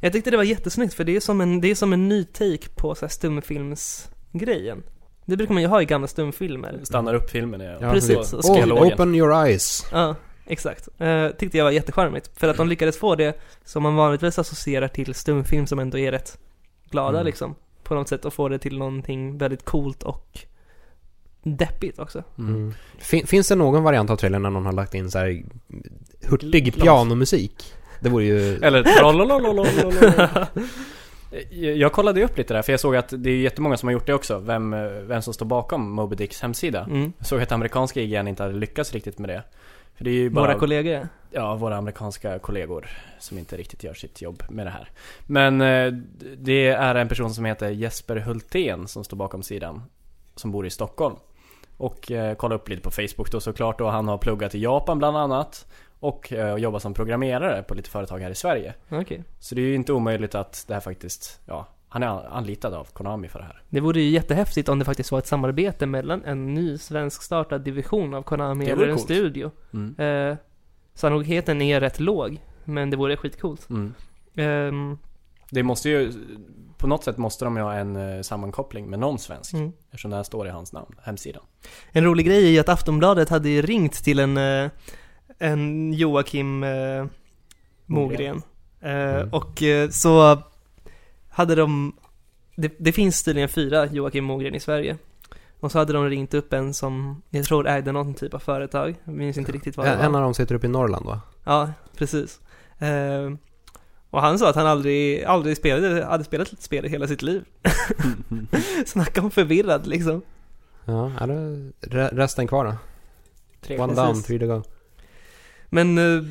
Jag tyckte det var jättesnyggt för det är som en, det är som en ny take på så här stumfilmsgrejen. Det brukar man ju ha i gamla stumfilmer. Stannar upp filmen ja. Ja, Precis, och Oh, dialogen. open your eyes. Ja, exakt. Eh, tyckte jag var jättecharmigt. För att de lyckades få det som man vanligtvis associerar till stumfilm som ändå är rätt glada Mm. liksom. På något sätt och få det till någonting väldigt coolt och deppigt också. Mm. Fin- finns det någon variant av trailern när någon har lagt in så här hurtig pianomusik? Det vore ju... Eller. <laughs> Jag jag kollade upp lite där, för jag såg att det är jättemånga som har gjort det också. Vem, eh, vem som står bakom Moby Dicks hemsida. Mm. Jag såg att amerikanska IGN inte hade lyckats riktigt med det. För det är ju bara Våra kollegor. ja, våra amerikanska kollegor som inte riktigt gör sitt jobb med det här. Men eh, det är en person som heter Jesper Hultén som står bakom sidan. Som bor i Stockholm. Och eh, kolla upp lite på Facebook då såklart och han har pluggat i Japan bland annat. Och eh, jobbar som programmerare på lite företag här i Sverige. Okej. Så det är ju inte omöjligt att det här faktiskt, ja, han är anlitad av Konami för det här. Det vore ju jättehäftigt om det faktiskt var ett samarbete mellan en ny svensk startad division av Konami eller en coolt. studio. Mm. Eh, sannolikheten är rätt låg, men det vore skitcoolt. Mm. Ehm, Det måste ju, på något sätt måste de ju ha en eh, sammankoppling med någon svensk. mm. Eftersom det här står i hans namn, hemsidan. En rolig grej är ju att Aftonbladet hade ringt till en, eh, en Joakim eh, Mogren. Eh, Mm. Och eh, så hade de, det, det finns tydligen fyra Joakim Mogren i Sverige. Och så hade de ringt upp en som jag tror ägde någon typ av företag. Jag minns inte riktigt vad det var. en av dem sitter uppe i Norrland va? Ja, precis. Eh, och han sa att han aldrig, aldrig spelade, hade spelat ett spel i hela sitt liv. <laughs> Snacka om förvirrad liksom. Ja, är det re- resten kvar då? Tre. One Precis. down, three to go. Men eh,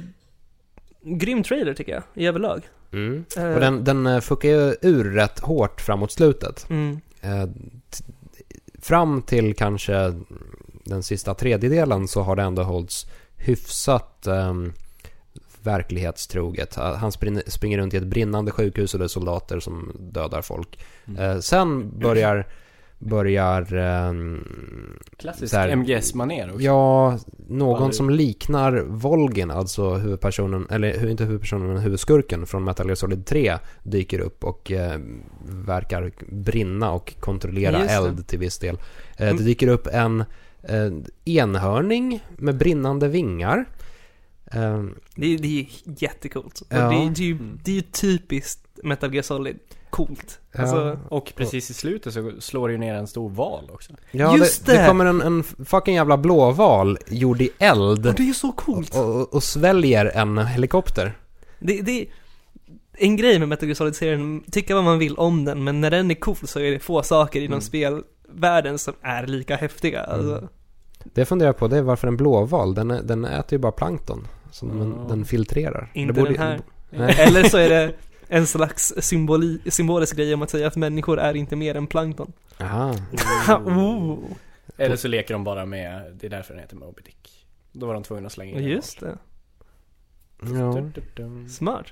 grym trailer tycker jag, i överlag. Mm. Eh, Och den, den eh, fuckar ju ur rätt hårt framåt slutet. Mm, Eh, fram till kanske den sista tredjedelen så har det ändå hållits hyfsat ehm, verklighetstroget. Han springer, springer runt i ett brinnande sjukhus och det är soldater som dödar folk. Mm. Eh, sen börjar, börjar ehm, Klassiskt så här- MGS-manér också. Ja, någon Aldrig. som liknar Volgin, alltså huvudpersonen, eller inte huvudpersonen men huvudskurken från Metal Gear Solid 3 dyker upp och eh, verkar brinna och kontrollera Just det. eld till viss del. Eh, Mm. det dyker upp en eh, enhörning med brinnande vingar. Eh, det, är- det är ju jättecoolt. Ja. det, är- det, är ju, det är ju typiskt Metal Gear Solid coolt. Ja. Alltså, Och precis i slutet så slår det ju ner en stor val också. ja, Just det, det det! kommer en, en fucking jävla blåval gjord i eld och det är ju så coolt. och, och, och sväljer en helikopter. Det, det en grej med Metal Gear Solid-serien, tycka vad man vill om den, men när den är cool så är det få saker inom Mm. spelvärlden som är lika häftiga. Alltså, Mm. Det jag funderar på det är varför en blåval, den, är- den äter ju bara plankton. Så den, Ja. den filtrerar. Inte det borde, den här. Nej. Eller så är det <laughs> En slags symboli, symbolisk grej om att säga att människor är inte mer än plankton. Aha. <laughs> oh. Eller så leker de bara med, det är därför den heter Moby Dick. Då var de tvungna att slänga in. Just det. Ja. Smart.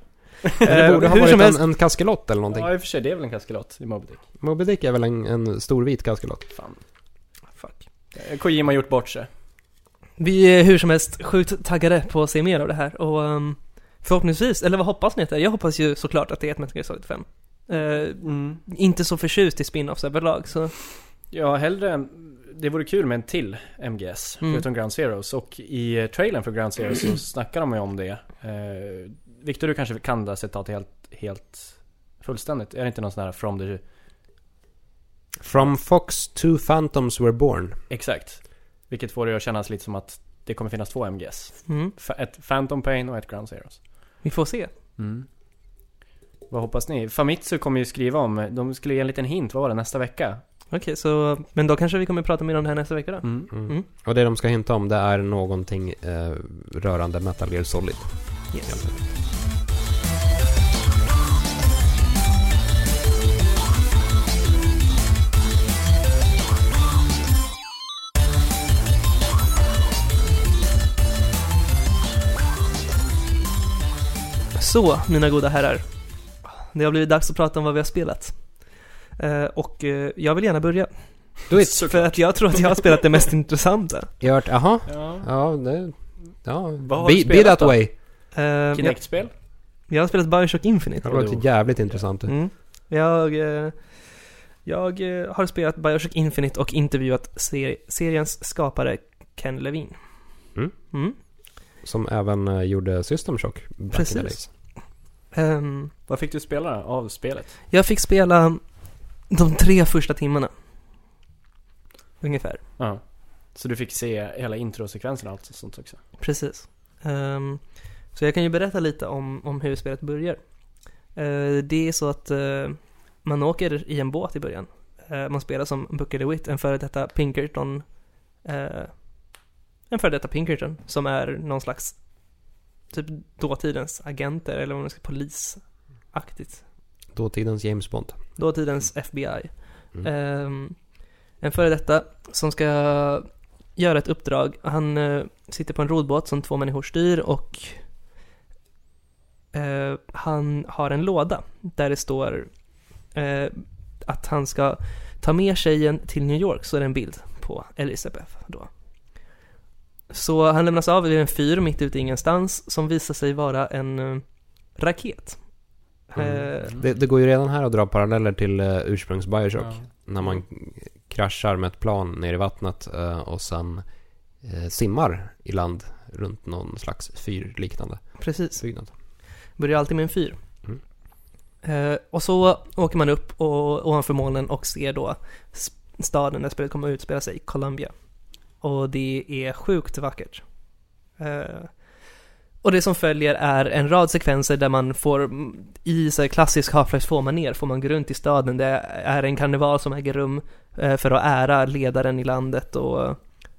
Det Eh, borde ha hur varit som en, helst, en kaskelott eller någonting. Ja i och för sig, det är väl en kaskelot i Moby Dick. Moby Dick är väl en, en stor vit kaskelott? Fan. fuck. Eh, Kojima har gjort bort sig. Vi är hur som helst sjukt taggade på att se mer av det här och ehm, förhoppningsvis, eller vad hoppas ni att det är? Jag hoppas ju såklart att det är ett Metal Gear Solid 5. Eh, Inte så förtjust i spin-offs överlag så, Ja, hellre, det vore kul med en till MGS, Mm. förutom Ground Zeroes. Och i eh, trailern för Ground Zeroes så <clears throat> snackar de ju om det. Eh, Victor, du kanske kan det citatet helt, helt fullständigt? Är det inte någon sån här from the... From Fox, two phantoms were born. Exakt. Vilket får det att kännas lite som att det kommer finnas två MGS. mm, Ett Phantom Pain och ett Ground Zeroes. Vi får se. Mm. Vad hoppas ni? Famitsu kommer ju skriva om, de skulle ge en liten hint, vad var det, nästa vecka? Okej, så, men då kanske vi kommer prata mer om det här nästa vecka då? Mm. Mm. Mm. Och det de ska hinta om det är någonting eh, rörande Metal Gear Solid. Yes. Så, mina goda herrar. Det har blivit dags att prata om vad vi har spelat. Eh, och eh, jag vill gärna börja. Do it! För att jag tror att jag har spelat det mest intressanta. Jag har hört, jaha, Ja. ja, det, ja, Vad har be, du be spelat that då? way. Eh, jag, Kinect-spel? jag har spelat Bioshock Infinite. Det låter jävligt intressant. Mm. Jag, eh, jag eh, har spelat Bioshock Infinite och intervjuat ser- seriens skapare Ken Levine. Mm. Mm. Som även eh, gjorde System Shock back in the Precis. Ehm, Vad fick du spela av spelet? jag fick spela de tre första timmarna. Ungefär. Ja. Så du fick se hela introsekvensen och allt sånt också? Precis. Ehm, så jag kan ju berätta lite om, om hur spelet börjar. Eh, det är så att eh, man åker i en båt i början. Eh, man spelar som Booker DeWitt, en före detta Pinkerton en före detta Pinkerton som är någon slags typ dåtidens agenter eller vad man ska polisaktigt. Dåtidens James Bond. Dåtidens FBI. Mm. Ehm, en före detta som ska göra ett uppdrag. Han eh, sitter på en rodbåt som två människor styr och eh, han har en låda där det står eh, att han ska ta med tjejen till New York, så är det en bild på Elizabeth då. Så han lämnas av vid en fyr mitt ute i ingenstans som visar sig vara en eh, raket. Mm. Eh, Det, det går ju redan här att dra paralleller till uh, ursprungs Bioshock. Ja. När man kraschar med ett plan ner i vattnet eh, och sen eh, simmar i land runt någon slags fyrliknande precis. byggnad. Börjar alltid med en fyr. Mm. Eh, och så åker man upp och, ovanför molnen och ser då staden där spelet kommer att utspela sig, Columbia. Och det är sjukt vackert. Eh, och det som följer är en rad sekvenser där man får, i så här klassisk Half-Life 2-manér, får man gå runt i staden. Det är en karneval som äger rum eh, för att ära ledaren i landet och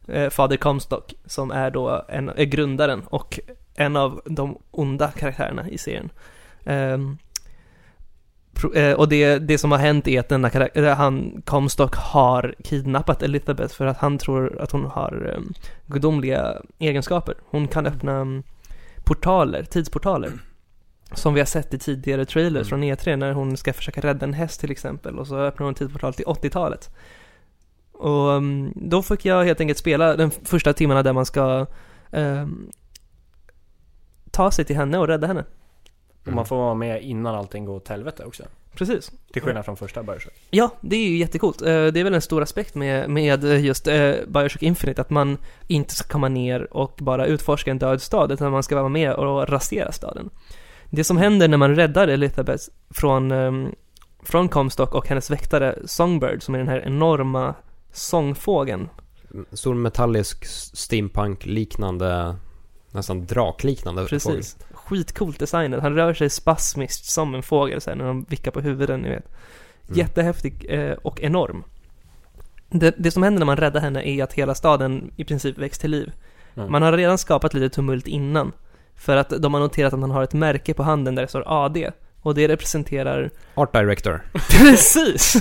eh, Fader Comstock som är då en, är grundaren och en av de onda karaktärerna i serien. Ehm, Eh, och det, det som har hänt är att denna karaktär, han, Comstock har kidnappat Elizabeth för att han tror att hon har um, gudomliga egenskaper. Hon kan öppna mm, portaler, tidsportaler. Som vi har sett i tidigare trailers från E3 när hon ska försöka rädda en häst till exempel och så öppnar hon en tidsportal till 80-talet. Och mm, då fick jag helt enkelt spela de första timmarna där man ska ehm, ta sig till henne och rädda henne. Och man får vara med innan allting går åt helvete också. Precis. Till skillnad från första Bioshock. Ja, det är ju jättecoolt. Eh, Det är väl en stor aspekt med, med just eh, Bioshock Infinite, att man inte ska komma ner och bara utforska en död stad, utan man ska vara med och rasera staden. Det som händer när man räddar Elizabeth från, ehm, från Comstock och hennes väktare Songbird, som är den här enorma sångfågeln. Stor metallisk steampunk-liknande, nästan drakliknande fågel. Skitcoolt designat. Han rör sig spasmiskt som en fågel sen när de vickar på huvuden, ni vet. Mm. Jättehäftig eh, och enorm. Det, det som händer när man räddar henne är att hela staden i princip väcks till liv. Mm. Man har redan skapat lite tumult innan. För att de har noterat att han har ett märke på handen där det står AD. Och det representerar Art Director. <laughs> Precis!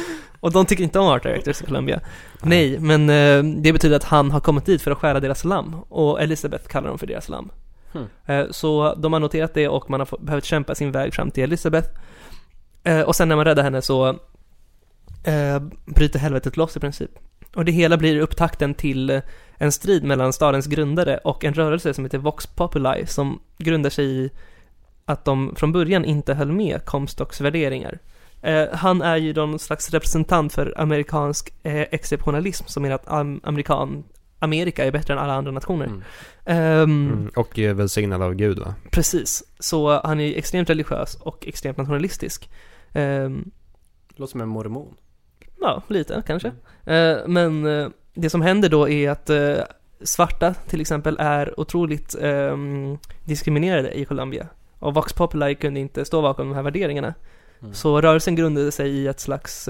<laughs> och de tycker inte om Art Directors i Columbia. Nej, men eh, det betyder att han har kommit dit för att stjäla deras lamm. Och Elizabeth kallar dem för deras lamm. Eh, så de har noterat det och man har behövt kämpa sin väg fram till Elisabeth. Eh, och sen när man räddar henne så eh, bryter helvetet loss i princip. Och det hela blir upptakten till en strid mellan stadens grundare och en rörelse som heter Vox Populi som grundar sig i att de från början inte höll med Comstocks värderingar. Eh, han är ju någon slags representant för amerikansk eh, exceptionalism som menar att am- amerikan, Amerika är bättre än alla andra nationer. Mm. Ehm, Mm. Och eh, välsignad av Gud va? Precis. Så han är extremt religiös och extremt nationalistisk. Ehm, Låter som en mormon. ja, lite kanske. Eh, men eh, det som händer då är att eh, svarta till exempel är otroligt ehm, diskriminerade i Colombia. Och Vox Populi kunde inte stå bakom de här värderingarna. Mm. Så rörelsen grundade sig i ett slags,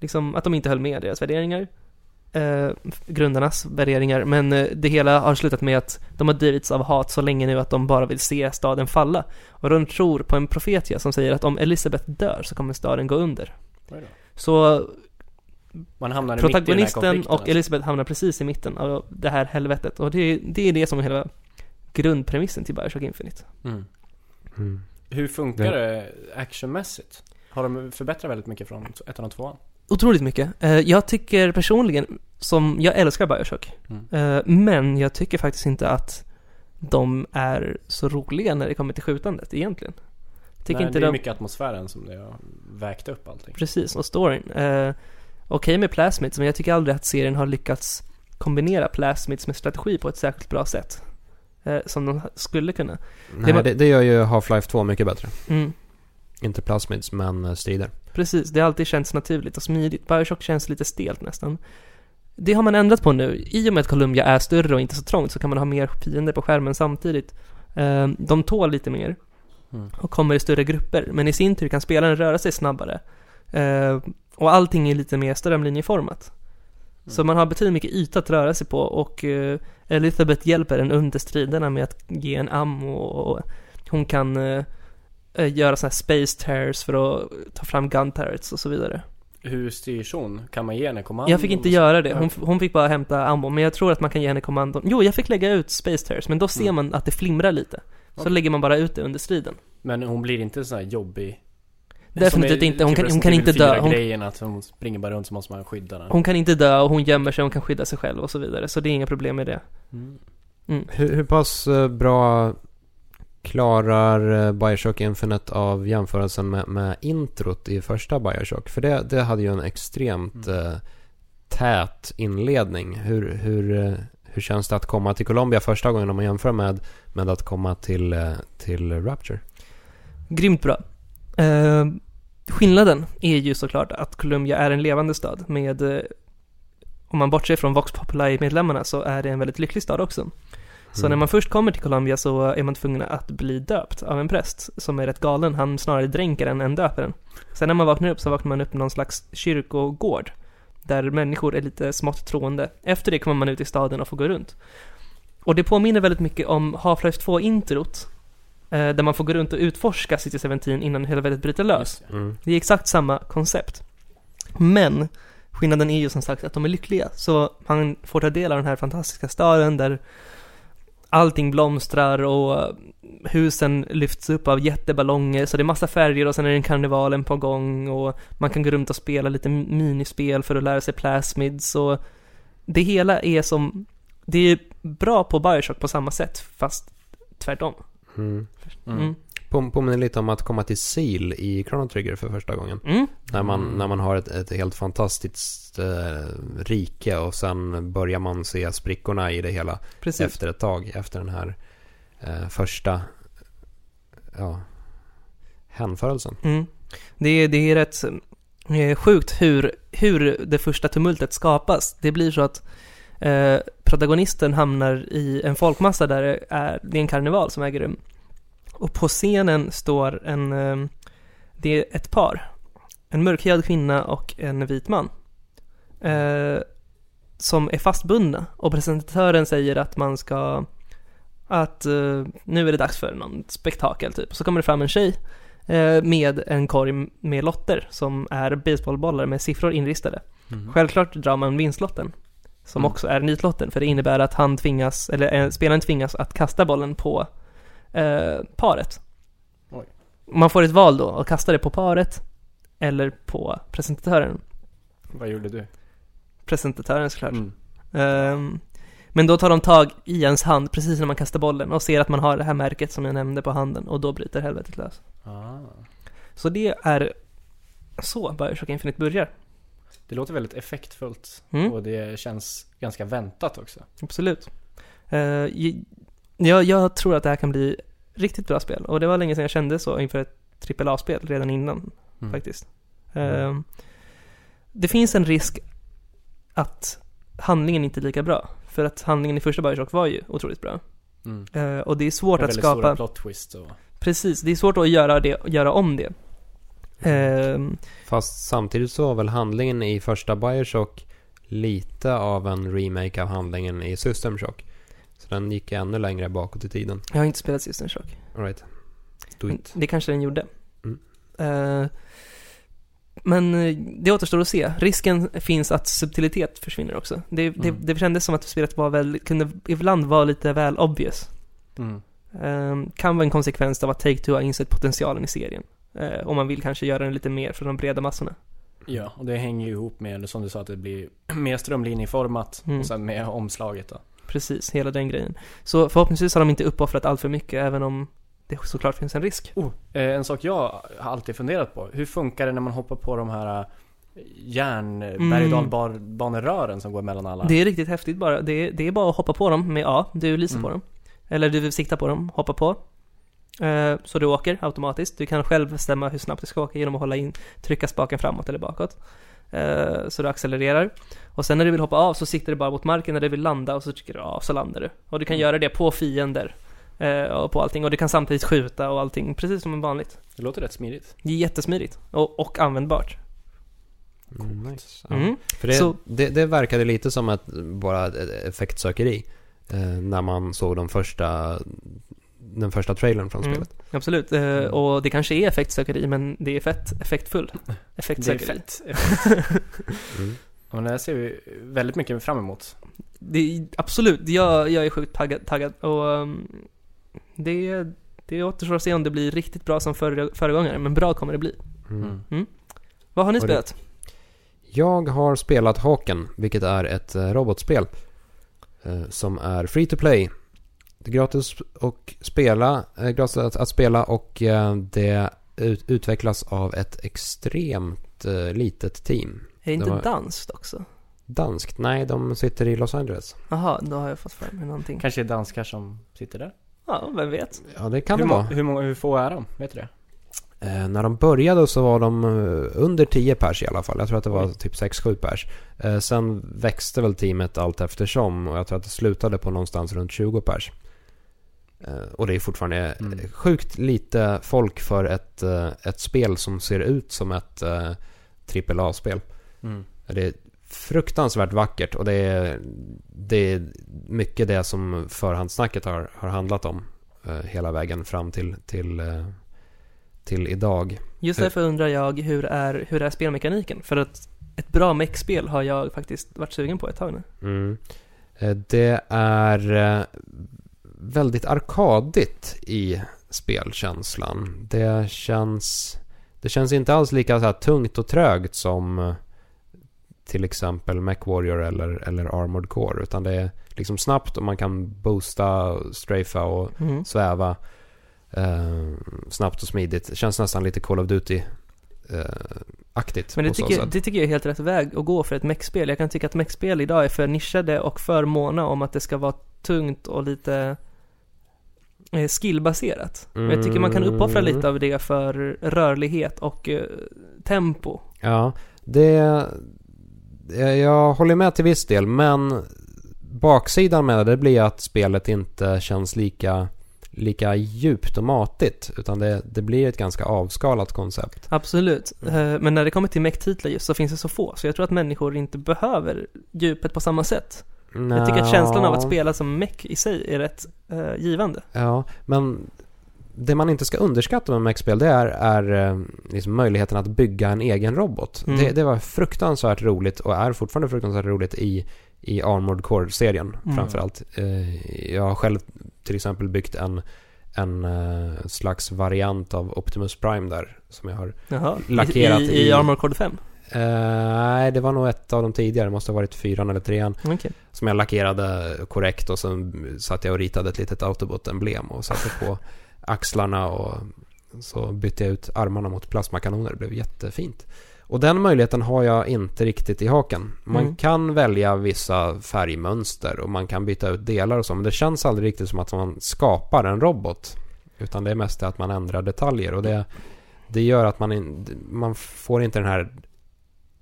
liksom att de inte höll med deras värderingar. Eh, grundarnas värderingar, men eh, det hela har slutat med att de har drivits av hat så länge nu att de bara vill se staden falla. Och de tror på en profetia som säger att om Elisabeth dör så kommer staden gå under. Så Man hamnar protagonisten och alltså. Elisabeth hamnar precis i mitten av det här helvetet. Och det, det är det som är hela grundpremissen till Bioshock Infinite. Mm. Mm. Hur funkar det actionmässigt? Har de förbättrat väldigt mycket från ettan och tvåan? Otroligt mycket. Eh, Jag tycker personligen, som, jag älskar Bioshock. Mm. Eh, Men jag tycker faktiskt inte att de är så roliga när det kommer till skjutandet egentligen. Tycker Nej, inte det är de... mycket atmosfären som det har vägt upp allting. Precis, och storyn. Eh, Okej med plasmids, men jag tycker aldrig att serien har lyckats kombinera plasmids med strategi på ett särskilt bra sätt. Eh, som de skulle kunna. Nej, var- det, det gör ju Half-Life 2 mycket bättre. Mm. Inte plasmids, men strider. Precis, det har alltid känts naturligt och smidigt. Bioshock känns lite stelt nästan. Det har man ändrat på nu. I och med att Columbia är större och inte så trångt så kan man ha mer fiender på skärmen samtidigt. Eh, De tål lite mer Mm. och kommer i större grupper, men i sin tur kan spelaren röra sig snabbare. Eh, Och allting är lite mer strömlinjeformat. Så man har betydligt mycket yta att röra sig på och eh, Elizabeth hjälper en under striderna med att ge en ammo och hon kan eh, göra sådana här space tears för att ta fram gun turrets och så vidare. Hur styrs hon? Kan man ge henne kommando? Jag fick inte göra det, hon, hon fick bara hämta ammo, men jag tror att man kan ge henne kommandon. Jo, jag fick lägga ut space tears, men då ser Mm. man att det flimrar lite. Så Okej. lägger man bara ut det under striden. Men hon blir inte sån här jobbig... Definitivt inte, hon typ kan, hon kan inte dö. Hon, 4-grejen att hon springer bara runt så måste man skydda den. hon kan inte dö och hon gömmer sig, hon kan skydda sig själv och så vidare. Så det är inga problem med det. Mm. Hur, hur pass eh, bra klarar eh, Bioshock Infinite av jämförelsen med, med introt i första Bioshock? För det, det hade ju en extremt Mm. eh, tät inledning. Hur, hur, eh, hur känns det att komma till Colombia första gången om man jämför med, med att komma till, eh, till Rapture? Grymt bra. Eh, skillnaden är ju såklart att Columbia är en levande stad med, om man bortser från Vox Populi-medlemmarna så är det en väldigt lycklig stad också. Så Mm. när man först kommer till Columbia så är man tvungen att bli döpt av en präst som är rätt galen. Han snarare dränker en än döper en. Sen när man vaknar upp så vaknar man upp i någon slags kyrkogård. Där människor är lite smått troende. Efter det kommer man ut i staden och får gå runt. Och det påminner väldigt mycket om Half-Life 2-introt. Eh, där man får gå runt och utforska City 17 innan helvetet bryter lös. Mm. Det är exakt samma koncept. Men skillnaden är ju som sagt att de är lyckliga. Så man får ta del av den här fantastiska staden där allting blomstrar och husen lyfts upp av jätteballonger. Så det är massa färger och sen är det en karnevalen på gång och man kan gå runt och spela lite minispel för att lära sig plasmids och det hela är som, det är bra på Bioshock på samma sätt fast tvärtom. Mm. Mm. På, påminner lite om att komma till Seal i Chrono Trigger för första gången. Mm. När man, när man har ett, ett helt fantastiskt eh, rike och sen börjar man se sprickorna i det hela Precis. efter ett tag. Efter den här eh, första ja, hänförelsen. Mm. Det, är, det är rätt eh, sjukt hur, hur det första tumultet skapas. Det blir så att eh, protagonisten hamnar i en folkmassa där det är, det är en karneval som äger rum. Och på scenen står en, eh, det är ett par. En mörkhyad kvinna och en vit man. Eh, som är fastbundna. Och presentatören säger att man ska, att eh, nu är det dags för någon spektakel typ. Så kommer det fram en tjej eh, med en korg med lotter som är baseballbollar med siffror inristade. Mhm. Självklart drar man vinstlotten, som Mm. också är nitlotten, för det innebär att han tvingas, eller eh, spelaren tvingas att kasta bollen på eh, paret. Oj. Man får ett val då, att kasta det på paret eller på presentatören. Vad gjorde du? Presentatören såklart. Mm. Ehm, men då tar de tag i ens hand precis när man kastar bollen och ser att man har det här märket som jag nämnde på handen och då bryter helvetet lös. Ah. Så det är så Bioshock Infinite börjar. Det låter väldigt effektfullt Mm. och det känns ganska väntat också. Absolut. Uh, jag, jag tror att det här kan bli riktigt bra spel och det var länge sedan jag kände så inför ett AAA-spel redan innan Mm. faktiskt. Ehm, det finns en risk att handlingen inte är lika bra. För att handlingen i första Bioshock var ju otroligt bra. Mm. Eh, och det är svårt att väldigt stora skapa, plot twist och... precis, det är svårt att göra, det, göra om det. Ehm, Fast samtidigt så var väl handlingen i första Bioshock lite av en remake av handlingen i System Shock. Den gick ännu längre bakåt i tiden. jag har inte spelat System Shock. All right. Do it. Det kanske den gjorde. Mm. Eh, men eh, det återstår att se. Risken finns att subtilitet försvinner också. Det, det, Mm. det kändes som att spelet var väl, kunde ibland vara lite väl obvious. Mm. Eh, kan vara en konsekvens av att Take-Two har insett potentialen i serien. Eh, om man vill kanske göra den lite mer för de breda massorna. Ja, och det hänger ju ihop med, som du sa, att det blir <clears throat> mer strömlinjeformat Mm. och sen med omslaget då. Precis, hela den grejen. Så förhoppningsvis har de inte uppoffrat allt för mycket, även om det såklart finns en risk. Oh, eh, en sak jag har alltid funderat på. Hur funkar det när man hoppar på de här eh, järn Mm. som går mellan alla? Det är riktigt häftigt bara. Det är, det är bara att hoppa på dem med A. Du lyser Mm. på dem. Eller du vill sikta på dem, hoppa på. Eh, så du åker automatiskt. Du kan själv bestämma hur snabbt du ska åka genom att hålla in, trycka spaken framåt eller bakåt. Eh, så du accelererar. Och sen när du vill hoppa av så siktar du bara mot marken när du vill landa och så trycker du av så landar du. Och du kan Mm. göra det på fiender. eh, och på allting. Och du kan samtidigt skjuta och allting, precis som vanligt. Det låter rätt smidigt. Det är jättesmidigt. Och, och användbart. Mm, nice. Ja. Mm. För det, Så- det, det verkade lite som ett, bara ett effektsökeri. Eh, när man såg de första, den första trailern från Mm. spelet. Absolut. Eh, Mm. och det kanske är effektsökeri, men det är fett effektfull. <laughs> Det är Effektsökeri. fett. <laughs> Mm. Men det här ser vi väldigt mycket fram emot. Det är, absolut, jag, jag är sjukt taggad, taggad och um, det, det återstår att se om det blir riktigt bra som före, föregångare, men bra kommer det bli. Mm. Mm. Vad har ni Och det- spelat? Jag har spelat Haken, vilket är ett eh, robotspel. Eh, som är free to play. Det är gratis att spela, eh, gratis att, att spela och eh, det ut, utvecklas av ett extremt eh, litet team. Är det inte var- danskt också? Danskt? Nej, de sitter i Los Angeles. Jaha, då har jag fått för mig någonting. Kanske är danskar som sitter där? Ja, vem vet? Ja, det kan hur, det vara. hur, många, hur få är de? Vet du det? Eh, när de började så var de under 10 pers i alla fall. Jag tror att det var Oj. typ 6-7 pers. Eh, sen växte väl teamet allt eftersom och jag tror att det slutade på någonstans runt 20 pers. Eh, och det är fortfarande Mm. eh, sjukt lite folk för ett, eh, ett spel som ser ut som ett AAA-spel. Mm. Det är fruktansvärt vackert och det är, det är mycket det som förhandssnacket har, har handlat om. Hela vägen fram till, till, till idag. Just därför undrar jag, hur är, hur är spelmekaniken? För att ett bra mech-spel har jag faktiskt varit sugen på ett tag nu. Mm. Det är väldigt arkadigt i spelkänslan. Det känns, det känns inte alls lika så här tungt och trögt som eh, till exempel MechWarrior eller, eller Armored Core. Utan det är liksom snabbt och man kan boosta, strafea och Mm. sväva eh, snabbt och smidigt. Det känns nästan lite Call of Duty eh, aktigt Men det tycker, det tycker jag är helt rätt väg att gå för ett mech-spel. Jag kan tycka att mech-spel idag är för nischade och för måna om att det ska vara tungt och lite eh, skillbaserat. Men jag tycker man kan uppoffra Mm. lite av det för rörlighet och eh, tempo. Ja, det... Jag jag håller med till viss del, men baksidan med det blir att spelet inte känns lika, lika djupt och matigt. Utan det, det blir ett ganska avskalat koncept. Absolut. Eh, Men när det kommer till mech-titlar just så finns det så få. Så jag tror att människor inte behöver djupet på samma sätt. Jag tycker att känslan av att spela som mech i sig är rätt eh, givande. Ja, men det man inte ska underskatta med mech-spel det är, är eh, liksom möjligheten att bygga en egen robot. Mm. Det, det var fruktansvärt roligt och är fortfarande fruktansvärt roligt i, i Armored Core-serien Mm. framförallt. Eh, jag har själv till exempel byggt en, en eh, slags variant av Optimus Prime där som jag har Jaha. Lackerat I, i, i- i Armor Core 5? Eh, nej, det var nog ett av de tidigare. Det måste ha varit fyran eller trean. Okej. Som jag lackerade korrekt och sen satt jag och ritade ett litet Autobot-emblem och satte på axlarna och så bytte jag ut armarna mot plasmakanoner. Det blev jättefint. Och den möjligheten har jag inte riktigt i haken. Man Mm. kan välja vissa färgmönster och man kan byta ut delar och så. Men det känns aldrig riktigt som att man skapar en robot. Utan det är mest att man ändrar detaljer och det, det gör att man, in, man får inte den här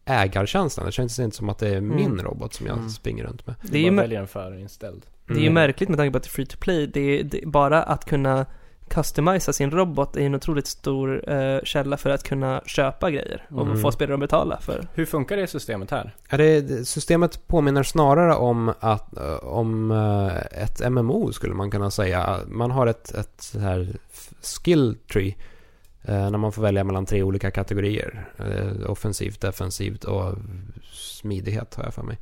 ägarkänslan. Det känns inte som att det är min Mm. robot som jag Mm. springer runt med. Det är ju väljer en förinställd. Det är ju Mm. märkligt med tanke på att det är free to play. Det är, det, bara att kunna customisa sin robot är en otroligt stor eh, källa för att kunna köpa grejer och Mm. få spelare att betala för. Hur funkar det systemet här? Ja, det, systemet påminner snarare om, att, eh, om eh, ett MMO skulle man kunna säga. Man har ett, ett så här skill tree. Eh, När man får välja mellan tre olika kategorier. Eh, Offensivt, defensivt och smidighet har jag för mig.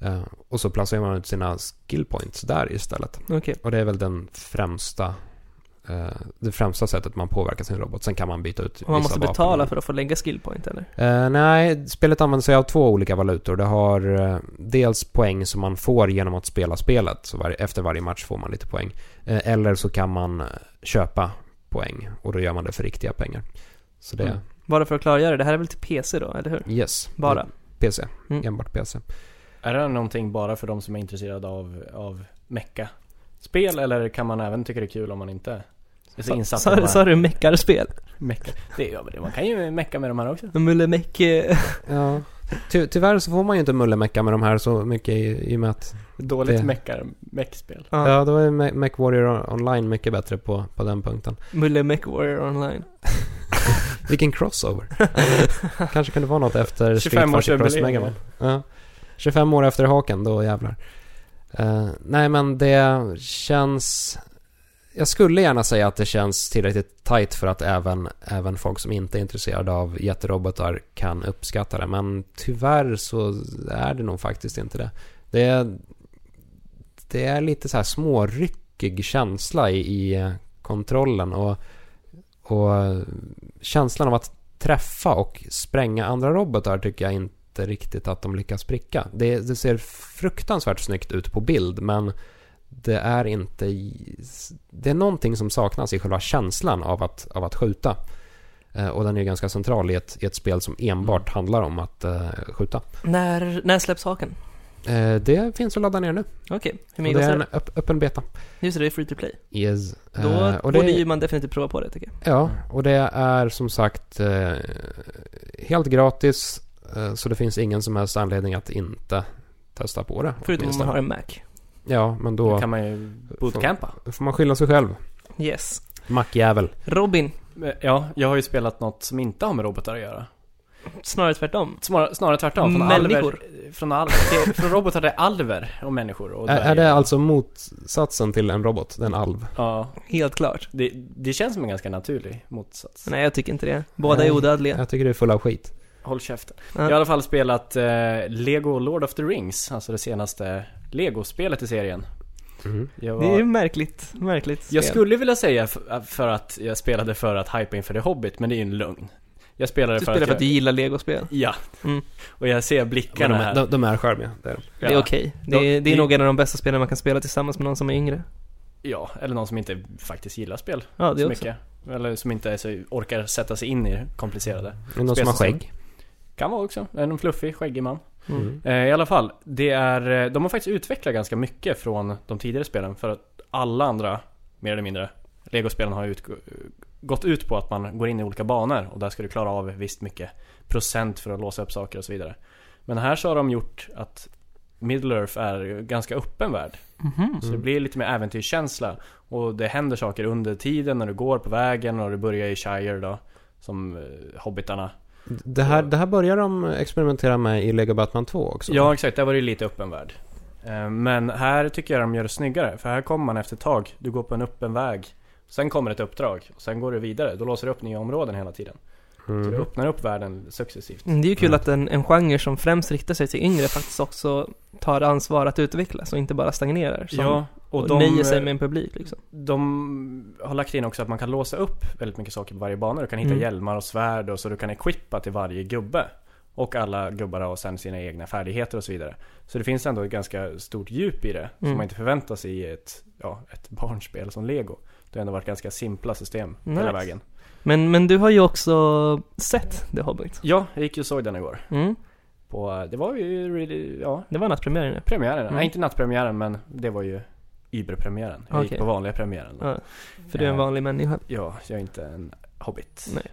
Eh, Och så placerar man ut sina skill points där istället. Okej. Och det är väl den främsta det främsta sättet man påverkar sin robot. Sen kan man byta ut Och man måste vapen. betala för att få lägga skillpoint eller? Nej, spelet använder sig av två olika valutor. Det har dels poäng som man får genom att spela spelet. Så var, efter varje match får man lite poäng. Eller så kan man köpa poäng. Och då gör man det för riktiga pengar. Så det, Mm. Bara för att klargöra, det här är väl till PC då, eller hur? yes. Bara? PC. Mm. Enbart PC. Är det någonting bara för de som är intresserade av, av mecka spel eller kan man även tycka det är kul om man inte är så Sa- du meckarspel? mecka? Det man kan ju mecka med de här också. Mulle Meck... eh, Ja. Ty, tyvärr så får man ju inte mullemecka med de här så mycket i, i och med att Dåligt Det- meckar, meckspel. Ja. Ja, då är Me- Mech Warrior Online mycket bättre på, på den punkten. Mulle Meck Warrior Online. <laughs> Vilken crossover. <laughs> Kanske kunde vara något efter Street 25 års Fighter Cross. Megaman. Ja. 25 år efter haken, då jävlar. Eh, nej men det känns... Jag skulle gärna säga att det känns tillräckligt tight för att även, även folk som inte är intresserade av jätterobotar kan uppskatta det. Men tyvärr så är det nog faktiskt inte det. Det är, det är lite så här småryckig känsla i, i eh, kontrollen och, och känslan av att träffa och spränga andra robotar tycker jag inte riktigt att de lyckas pricka. Det, det ser fruktansvärt snyggt ut på bild men det är inte... Det är någonting som saknas i själva känslan av att, av att skjuta. Eh, och den är ju ganska central i ett, i ett spel som enbart handlar om att eh, skjuta. När, när släpps haken? Eh, det finns att ladda ner nu. Okej, hur Och mycket det är en öppen beta. Just det, det är free to play. Yes. Då Eh, och borde det, ju man definitivt prova på det tycker jag. Ja, och det är som sagt eh, helt gratis. Eh, så det finns ingen som helst anledning att inte testa på det. Förutom om man har en Mac. Ja, men Då då kan man ju bootcampa. får man skylla sig själv. Yes. Mackjävel. Robin, Ja, jag har ju spelat något som inte har med robotar att göra. Snarare tvärtom. Snarare, snarare tvärtom. Från Människor. Alver, från, al, till, från robotar till alver och människor och Är, är det alltså motsatsen till en robot? En alv? Ja, Helt klart. det, det känns som en ganska naturlig motsats. Nej, jag tycker inte det. Båda Nej. är odödliga. Jag tycker det är full av skit. Håll käften. Ja. Jag har i alla fall spelat eh, Lego Lord of the Rings, alltså det senaste Lego-spelet i serien. Mm. Jag, Det är var, ju märkligt, märkligt jag spel. skulle vilja säga för att jag spelade för att hypa inför The Hobbit, men det är ju en lögn. Jag spelade Du för, spelar att för att du jag, gillar legospel. Ja. Mm. Och jag ser blickarna de, här. de, de är charmiga. Det är de. Det är Ja. okej. Det, är- Ja, det är det- nog en av de bästa spelen man kan spela tillsammans med någon som är yngre. Ja, eller någon som inte faktiskt gillar spel Ja, det så också. mycket. Eller som inte så, orkar sätta sig in i det komplicerade. Men de som har skägg. Kan vara också. En fluffig, skäggig man. Mm. Eh, I alla fall, det är, de har faktiskt utvecklat ganska mycket från de tidigare spelen för att alla andra, mer eller mindre, Lego-spelen har utgå- gått ut på att man går in i olika banor och där ska du klara av visst mycket procent för att låsa upp saker och så vidare. Men här så har de gjort att Middle Earth är ganska öppen värld. Mhm. Så det blir lite mer äventyrskänsla. Och det händer saker under tiden när du går på vägen och du börjar i Shire då. Som eh, hobbitarna. Det här, det här börjar de experimentera med i Lego Batman 2 också. Ja exakt, där var det lite öppen värld. Eh, Men här tycker jag de gör det snyggare. För här kommer man efter ett tag. Du går på en öppen väg. Sen kommer ett uppdrag och sen går du vidare. Då låser du upp nya områden hela tiden. Så du Mm. öppnar upp världen successivt. Mm, Det är ju kul Mm. att en, en genre som främst riktar sig till yngre faktiskt också tar ansvar att utvecklas och inte bara stagnerar. Som, Ja, och och de, nöjer sig med en publik liksom. de har lagt in också att man kan låsa upp väldigt mycket saker på varje bana. Du kan hitta Mm. hjälmar och svärd och så du kan equippa till varje gubbe. Och alla gubbar har sen sina egna färdigheter och så vidare. Så det finns ändå ett ganska stort djup i det. Som Mm. man inte förväntar sig i ett, ja, ett barnspel som Lego. Det har ändå varit ganska simpla system Nice. hela vägen. Men, men du har ju också sett The Hobbit. Ja, jag gick ju och såg den igår. Mm. På, det var ju really, ja, Det var nattpremiären premiären. Mm. Nej, inte nattpremiären men det var ju Uber-premiären. Jag Okej. gick på vanliga premiären. Ja, för du är en Ja. vanlig människa. Ja, jag är inte en hobbit. Nej.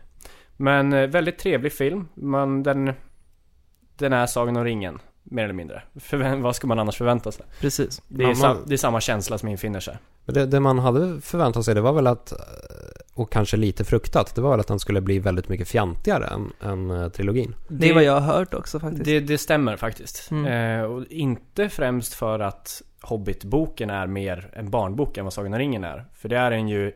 Men eh, väldigt trevlig film. Man, den, den är Sagan om ringen, mer eller mindre. Förvä- vad ska man annars förvänta sig? Precis. Det är, Man- sa- man- det är samma känsla som infinner sig. Men det, det man hade förväntat sig det var väl att, eh, och kanske lite fruktat, det var väl att den skulle bli väldigt mycket fjantigare än, än eh, trilogin. Det är vad jag har hört också faktiskt. Det, det stämmer faktiskt. Mm. Eh, och inte främst för att Hobbit-boken är mer en barnbok än vad Sagan om ringen är. För det är den ju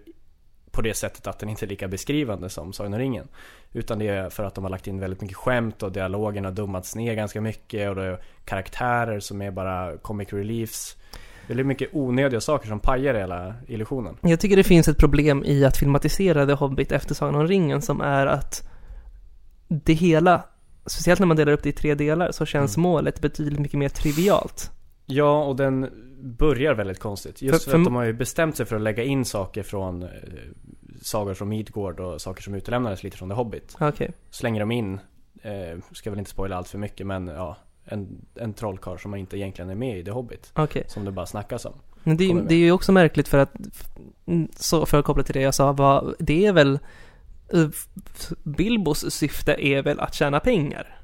på det sättet att den inte är lika beskrivande som Sagan om ringen. Utan det är för att de har lagt in väldigt mycket skämt och dialogen har dummats ner ganska mycket och det är karaktärer som är bara comic reliefs. Väldigt mycket onödiga saker som pajar hela illusionen. Jag tycker det finns ett problem i att filmatisera The Hobbit efter Sagan om ringen som är att det hela, speciellt när man delar upp det i tre delar, så känns Mm. målet betydligt mycket mer trivialt. Ja, och den börjar väldigt konstigt. Just För- för, för- att de har ju bestämt sig för att lägga in saker från eh, sagor från Midgård och saker som utelämnades lite från The Hobbit. Okej. Slänger de in, eh, ska väl inte spoila allt för mycket men ja, en, en trollkarl som inte egentligen är med i The Hobbit. Okej. Som det bara snackas om. Men det, är- det ju också märkligt för att, så för att koppla till det jag sa, vad, det är väl eh, Bilbos syfte är väl att tjäna pengar.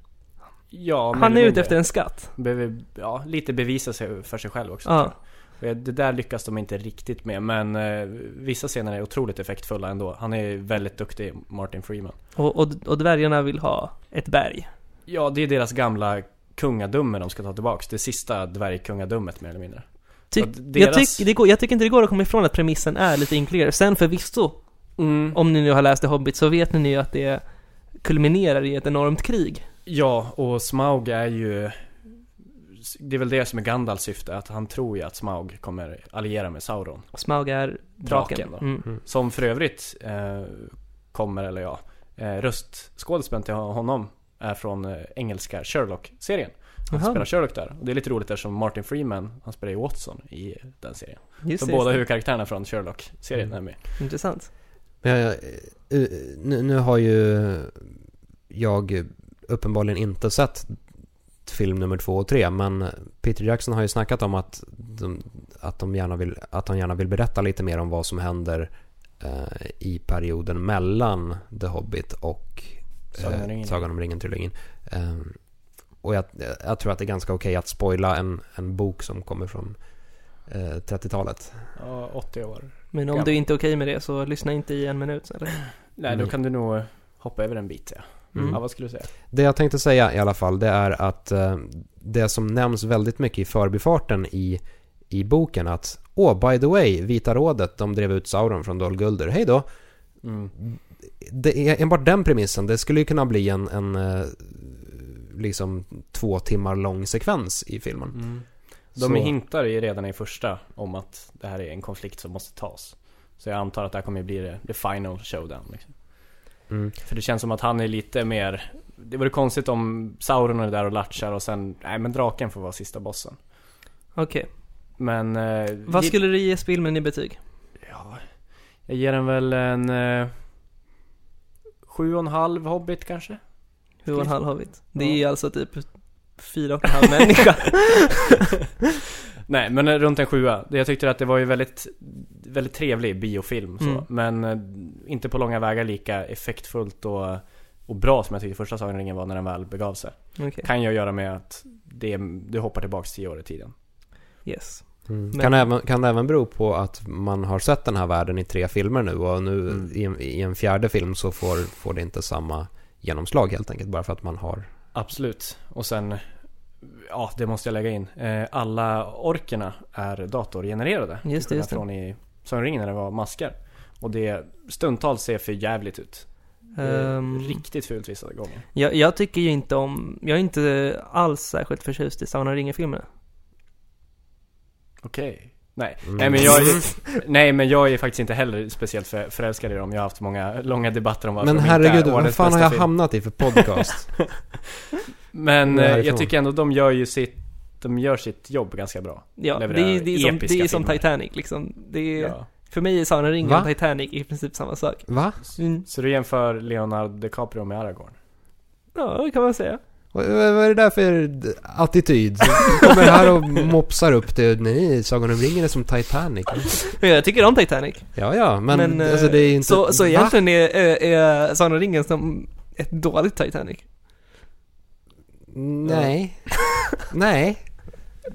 Ja, Han är ute efter en skatt. Behöver, ja, lite bevisa sig för sig själv också. Ja. Det där lyckas de inte riktigt med men eh, vissa scener är otroligt effektfulla ändå. Han är väldigt duktig, Martin Freeman. Och, och, och dvärgarna vill ha ett berg. Ja, det är deras gamla kungadöme de ska ta tillbaks. Det sista dvärgkungadömet mer eller mindre. Ty, att jag, deras- tyck, det går, jag tycker inte det går att komma ifrån att premissen är lite ynkligare. Sen förvisso, Mm. om ni nu har läst The Hobbit så vet ni ju att det kulminerar i ett enormt krig. Ja, och Smaug är ju... Det är väl det som är Gandalfs syfte, att han tror ju att Smaug kommer alliera med Sauron. Smaug är draken. Draken då. Mm. Som för övrigt eh, kommer, eller ja, eh, röstskådespelaren till honom är från eh, engelska Sherlock-serien. Han Jaha. spelar Sherlock där. Och det är lite roligt eftersom Martin Freeman, han spelar ju Watson i den serien. Just Så det, båda huvudkaraktärerna från Sherlock-serien Mm. är med. Intressant. Men jag, eh, nu, nu har ju jag uppenbarligen inte sett film nummer två och tre, men Peter Jackson har ju snackat om att de, att de gärna vill, att han gärna vill berätta lite mer om vad som händer eh, i perioden mellan The Hobbit och Sagan om eh, ringen. Sagan om ringen-trilogin. Eh, och jag, jag tror att det är ganska okej att spoila en, en bok som kommer från eh, 30-talet. Ja, 80 år. Men om Ja. du inte är okej med det så lyssna inte i en minut eller? Nej, då kan du nog hoppa över en bit ja. Mm. Ja, vad skulle du säga? Det jag tänkte säga i alla fall, det är att eh, det som nämns väldigt mycket i förbifarten i, i boken att Åh, by the way, Vita Rådet, de drev ut Sauron från Dol Guldur. Hej då! Mm. Det är enbart den premissen, det skulle ju kunna bli en, en eh, liksom två timmar lång sekvens i filmen. Mm. De Så- hintar ju redan i första om att det här är en konflikt som måste tas. Så jag antar att det här kommer bli det, det final showdown liksom. Mm. För det känns som att han är lite mer Det vore konstigt om Sauron är där och latchar och sen Nej men draken får vara sista bossen Okej. Men eh, Vad ge- skulle du ge filmen i betyg? Ja Jag ger den väl en eh, Sju och en halv Hobbit kanske? Hur och en halv Hobbit? Det Ja. är alltså typ fyra och en halv människa. <laughs> <laughs> Nej men eh, runt en sjua Jag tyckte att det var ju väldigt Väldigt trevlig biofilm så Mm. Men eh, inte på långa vägar lika effektfullt och Och bra som jag tyckte första Sagan ringen var när den väl begav sig Okej. Kan ju göra med att det, Du hoppar tillbaks tio år i tiden Yes. Mm. Men- Kan, även, kan det även bero på att man har sett den här världen i tre filmer nu och nu Mm. i, en, i en fjärde film så får, får det inte samma genomslag helt enkelt bara för att man har Absolut. Och sen, ja det måste jag lägga in. Eh, alla orkerna är datorgenererade. Just det, just det. Från i Sagan om ringen när det var maskar. Och det stundtals ser för jävligt ut. Ehm, Riktigt fult vissa gånger. jag, jag tycker ju inte om, jag är inte alls särskilt förtjust i Sagan om ringen-filmerna. Okej. Nej. Mm. Nej men jag är, nej men jag är faktiskt inte heller speciellt för, förälskad i dem. Jag har haft många långa debatter om varför Men herregud, är vad fan har jag film. hamnat i för podcast? <laughs> Men eh, jag tycker ändå de gör ju sitt, de gör sitt jobb ganska bra. Ja, det är, det är som, det är som. Titanic liksom. Det är, Ja. För mig är Sagan om ringen och Titanic i princip samma sak. Va? Mm. Så du jämför Leonardo DiCaprio med Aragorn? Ja, det kan man säga. Vad, är det där för attityd? Du kommer här och mopsar upp det. Nej, Sagan om ringen är som Titanic. Jag tycker om Titanic. Ja, ja, men, Men, alltså det är inte... Så, så egentligen är, är, är Sagan om ringen som ett dåligt Titanic. Nej. Nej.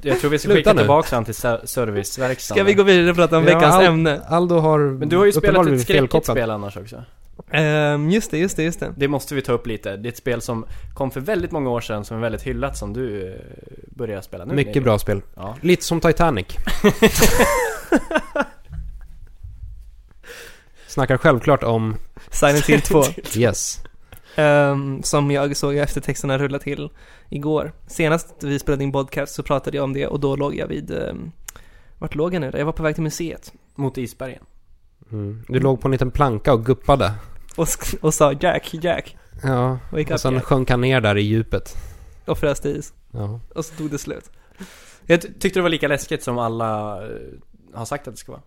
Jag tror vi ska Sluta skicka nu. tillbaka han till ser- serviceverkstaden. Ska vi gå vidare och prata om Ja, veckans Al- ämne? Aldo har Men du har ju spelat ett skräckigt spel annars också. Ehm, just det, just det, just det. Det måste vi ta upp lite. Det är ett spel som kom för väldigt många år sedan som är väldigt hyllat som du eh, börjar spela nu. Mycket bra spel. Ja. Lite som Titanic. <laughs> Snackar självklart om Silent Hill 2. <laughs> Yes. Ehm, som jag såg eftertexterna rulla till igår. Senast vi spelade in podcast så pratade jag om det och då låg jag vid, um, vart låg jag nu? Jag var på väg till museet. Mot isbergen. Mm. Du låg på en liten planka och guppade. Och, och sa Jack, Jack. Ja. Wake Och up sen Jack. sjönk han ner där i djupet. Och frös till is. Ja. Och så tog det slut. Jag ty- tyckte det var lika läskigt som alla eh, har sagt att det ska vara.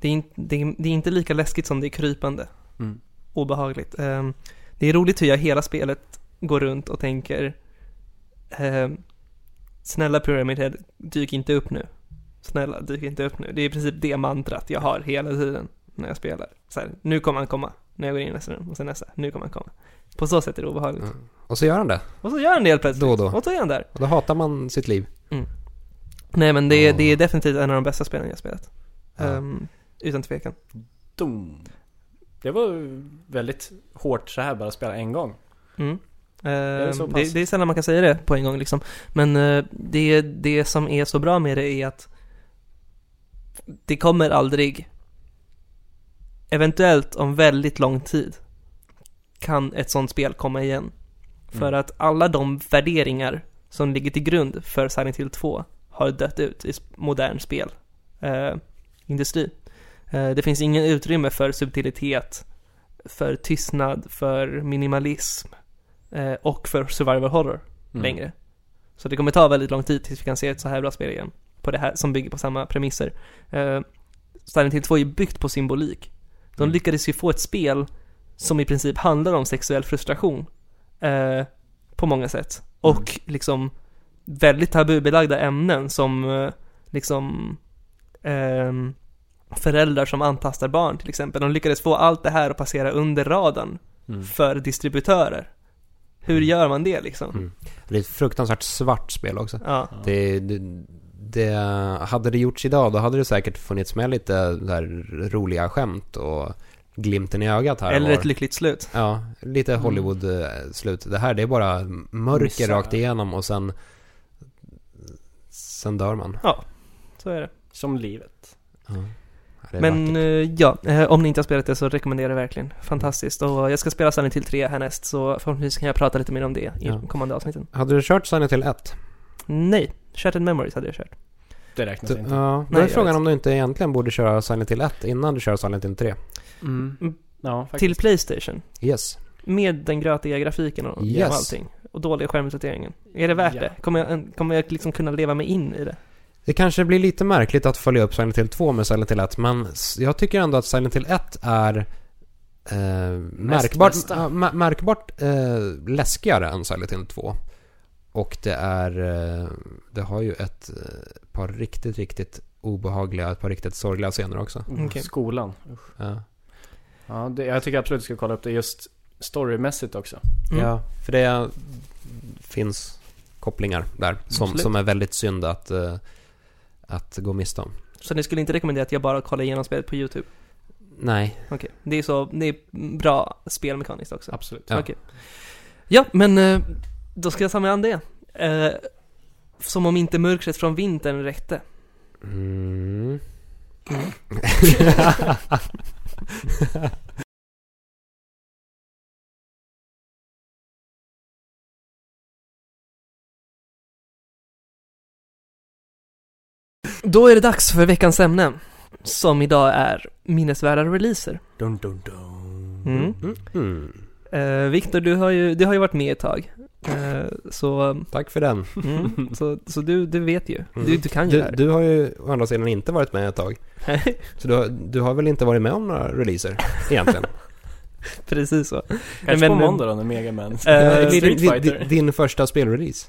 Det är, in, det, är, det är inte lika läskigt som det är krypande. Mm. Obehagligt. Ehm, det är roligt hur jag hela spelet går runt och tänker ehm, Snälla Pyramid Head, dyk inte upp nu. Snälla, dyk inte upp nu. Det är i princip det mantrat jag har hela tiden när jag spelar. Så här, nu kommer han komma. När jag går in i nästa rum. Och sen nästa. Nu kommer han komma. På så sätt är det obehagligt. Mm. Och så gör han det. Och så gör han det helt plötsligt. Då och då. Och så är han där. Och då hatar man sitt liv. Nej men det, är- Ja. det är definitivt en av de bästa spelen jag har spelat. Ja. Ehm, utan tvekan. Dum. Det var väldigt hårt så här bara att spela en gång. Mm. det så Ehm, det, det är sällan man kan säga det på en gång liksom. Men eh, det, det som är så bra med det är att det kommer aldrig, eventuellt om väldigt lång tid, kan ett sånt spel komma igen. För Mm. att alla de värderingar som ligger till grund för Silent Hill 2 har dött ut i modern spel. Eh. Eh, det finns ingen utrymme för subtilitet, för tystnad, för minimalism eh, och för survival horror Mm. längre. Så det kommer ta väldigt lång tid tills vi kan se ett så här bra spel igen. På det här, som bygger på samma premisser. Uh, Silent Hill 2 är byggt på symbolik. De Mm. lyckades ju få ett spel som i princip handlar om sexuell frustration. eh, på många sätt. Och liksom väldigt tabubelagda ämnen som eh, liksom ehm, föräldrar som antastar barn till exempel. De lyckades få allt det här att passera under radarn Mm. för distributörer. Hur gör man det liksom? Mm. Det är ett fruktansvärt svart spel också. Ja. Det, det, det, hade det gjorts idag då hade det säkert funnits med lite där roliga skämt och glimten i ögat här Eller var. ett lyckligt slut. Ja, lite Mm. Hollywood-slut. Det här det är bara mörker Misär. rakt igenom och sen Sen dör man. Så är det. Som livet. Ja. Men vackert. eh, ja, eh, om ni inte har spelat det så rekommenderar jag verkligen. Fantastiskt. Och jag ska spela Silent Hill 3 härnäst så förhoppningsvis kan jag prata lite mer om det i Ja. kommande avsnitten. Hade du kört Silent Hill 1? Nej, Shattered Memories hade jag kört. Det räknas Du, inte. ja, då Nej, är frågan vet. om du inte egentligen borde köra Silent Hill 1 innan du kör Silent Hill 3. Mm. Mm. Ja. Till Playstation. Yes. Med den grötiga grafiken och Yes. och allting. Och dåliga skärmuppdateringen. Är det värt Ja. det? Kommer jag, kommer jag liksom kunna leva mig in i det? Det kanske blir lite märkligt att följa upp Silent Hill 2 med Silent Hill 1 men jag tycker ändå att Silent Hill 1 är eh, märkbart, mär- märkbart eh, läskigare än Silent Hill 2. Och det är, eh, det har ju ett eh, par riktigt, riktigt obehagliga, ett par riktigt sorgliga scener också. Oh, Okej. Skolan. Usch. Ja, Ja, det, jag tycker absolut du ska kolla upp det just storymässigt också. Mm. ja för det finns kopplingar där som, Absolut. som är väldigt synd att, eh, att gå miste om. Så ni skulle inte rekommendera att jag bara kollar igenom spelet på YouTube? Nej, Okej. Det är så, det är bra spelmekaniskt också. Absolut. Ja. Okej. Ja, men då ska jag ta mig an det. Eh, som om inte mörkret från vintern räckte. Mm. Då är det dags för veckans ämne. Som idag är minnesvärda releaser. Dun, dun, dun. Mm. Mm. Mm. Eh, Viktor, du har ju, du har ju varit med ett tag. Eh, så, Tack för den. mm, <laughs> så, så du, du vet ju. Du, Mm. du kan ju det Du, här. du har ju å andra sidan inte varit med ett tag. <laughs> Så du har, du har väl inte varit med om några releaser egentligen? <laughs> Precis så. Kanske Men- på måndag då när Mega Man Street din, din, Fighter. din, din första spelrelease?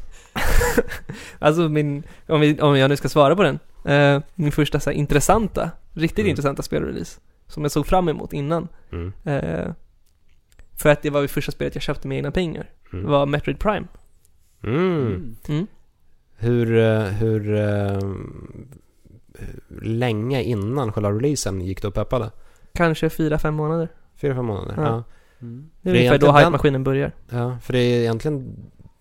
Alltså min, om, vi, om jag nu ska svara på den. Eh, min första så här, intressanta, riktigt Mm. intressanta spelrelease. Som jag såg fram emot innan. Mm. Eh, för att det var det första spelet jag köpte med egna pengar. Mm. var Metroid Prime. Mm. Mm. Mm. Hur, eh, hur, eh, hur länge innan själva releasen gick du och peppade? Kanske fyra fem månader. Fyra, fem månader? Ja. Ja. Mm. Det är ungefär då hype-maskinen börjar. ja. För det är egentligen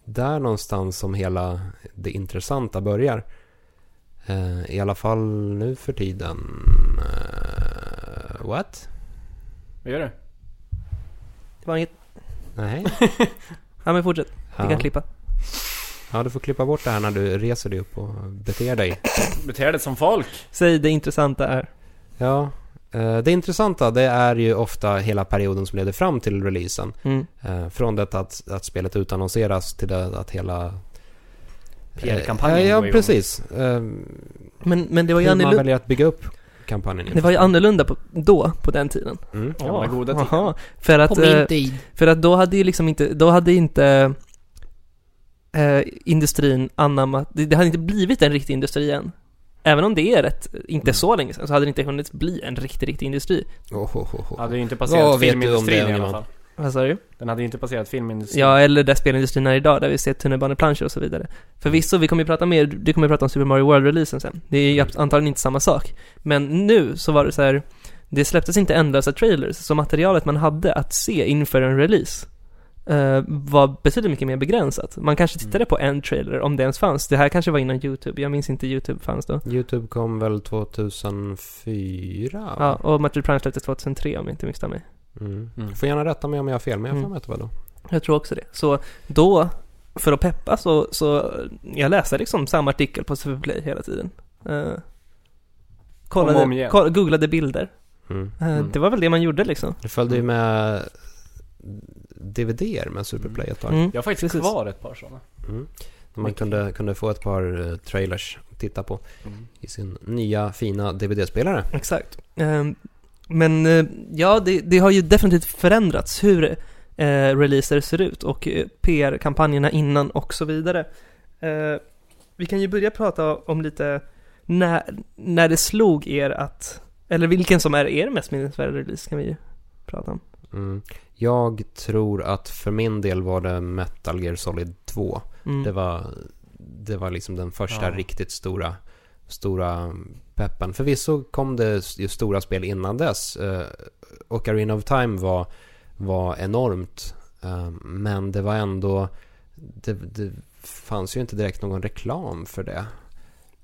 där någonstans som hela det intressanta börjar. Eh, I alla fall nu för tiden. What? Vad gör du? Det var inget... Nej. <laughs> Ja men fortsätt. Vi Ja. kan klippa. ja, du får klippa bort det här när du reser dig upp och beter dig. Beter dig som folk. Säg det intressanta är. Ja, eh, det intressanta det är ju ofta hela perioden som leder fram till releasen. Mm. Eh, Från det att, att spelet utannonseras till det att hela... PR-kampanjen Eh, Ja, ja precis. Men, men det var ju Hur man annorlunda. väljer att bygga upp kampanjen. Det var ju annorlunda på, då, på den tiden. Mm. Gamla goda tiden. Aha. För att, eh, tid. för att då hade ju liksom inte, då hade inte eh, industrin anammat, det, det hade inte blivit en riktig industri än. Även om det är rätt, inte Mm. så länge sedan, så hade det inte hunnit bli en riktig, riktig industri. Oh, oh, oh, oh. Hade ju inte passerat det, filmindustrin i alla fall. Vad sa du? Den hade ju inte passerat filmindustrin. Ja, eller där spelindustrin är idag, där vi ser tunnelbaneplanscher och så vidare. Förvisso, vi kommer ju prata mer, du kommer ju prata om Super Mario World-releasen sen. Det är ju Mm. antagligen inte samma sak. Men nu så var det så här, det släpptes inte ändlösa trailers, så materialet man hade att se inför en release eh, var betydligt mycket mer begränsat. Man kanske tittade Mm. på en trailer, om det ens fanns. Det här kanske var innan YouTube, jag minns inte YouTube fanns då. YouTube kom väl 2004? Ja, och Metroid Prime släpptes 2003 om jag inte misstar mig. Mm. Mm. Får gärna rätta mig om jag har fel, men jag har Mm. för mig att det var då. Jag tror också det. Så då, för att peppa så, så jag läste liksom samma artikel på Superplay hela tiden. Uh, Om och om kollade, igen. koll, googlade bilder. Mm. Mm. Det var väl det man gjorde liksom. Det följde ju med DVD med Superplay ett tag. Mm. Jag har faktiskt Precis. kvar ett par sådana. Mm. Man kunde, kunde få ett par eh, trailers att titta på Mm. i sin nya fina DVD-spelare. Exakt. Ehm, men eh, ja, det, det har ju definitivt förändrats hur eh, releaser ser ut och eh, PR-kampanjerna innan och så vidare. Eh, vi kan ju börja prata om lite när, när det slog er att, eller vilken som är er mest minnesvärda release kan vi ju prata om. Mm. Jag tror att för min del var det Metal Gear Solid 2. Mm. Det var, det var liksom den första Ja. riktigt stora, stora peppen. Förvisso kom det ju stora spel innan dess. Eh, och Ocarina of Time var, var enormt. Eh, men det var ändå, det, det fanns ju inte direkt någon reklam för det.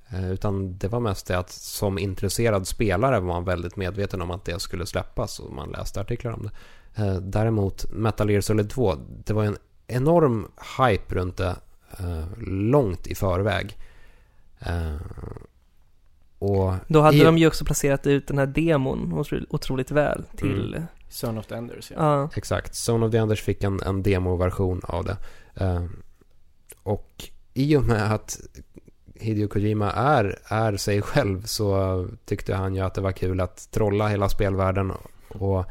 Eh, utan det var mest det att som intresserad spelare var man väldigt medveten om att det skulle släppas och man läste artiklar om det. Däremot Metal Gear Solid 2, det var en enorm hype runt det långt i förväg. Och Då hade i- de ju också placerat ut den här demon otro- otroligt väl till, Mm. Son of the Enders, ja. ja. Exakt, Zone of the Enders fick en, en demoversion av det. Eh, och i och med att Hideo Kojima är, är sig själv så tyckte han ju att det var kul att trolla hela spelvärlden och,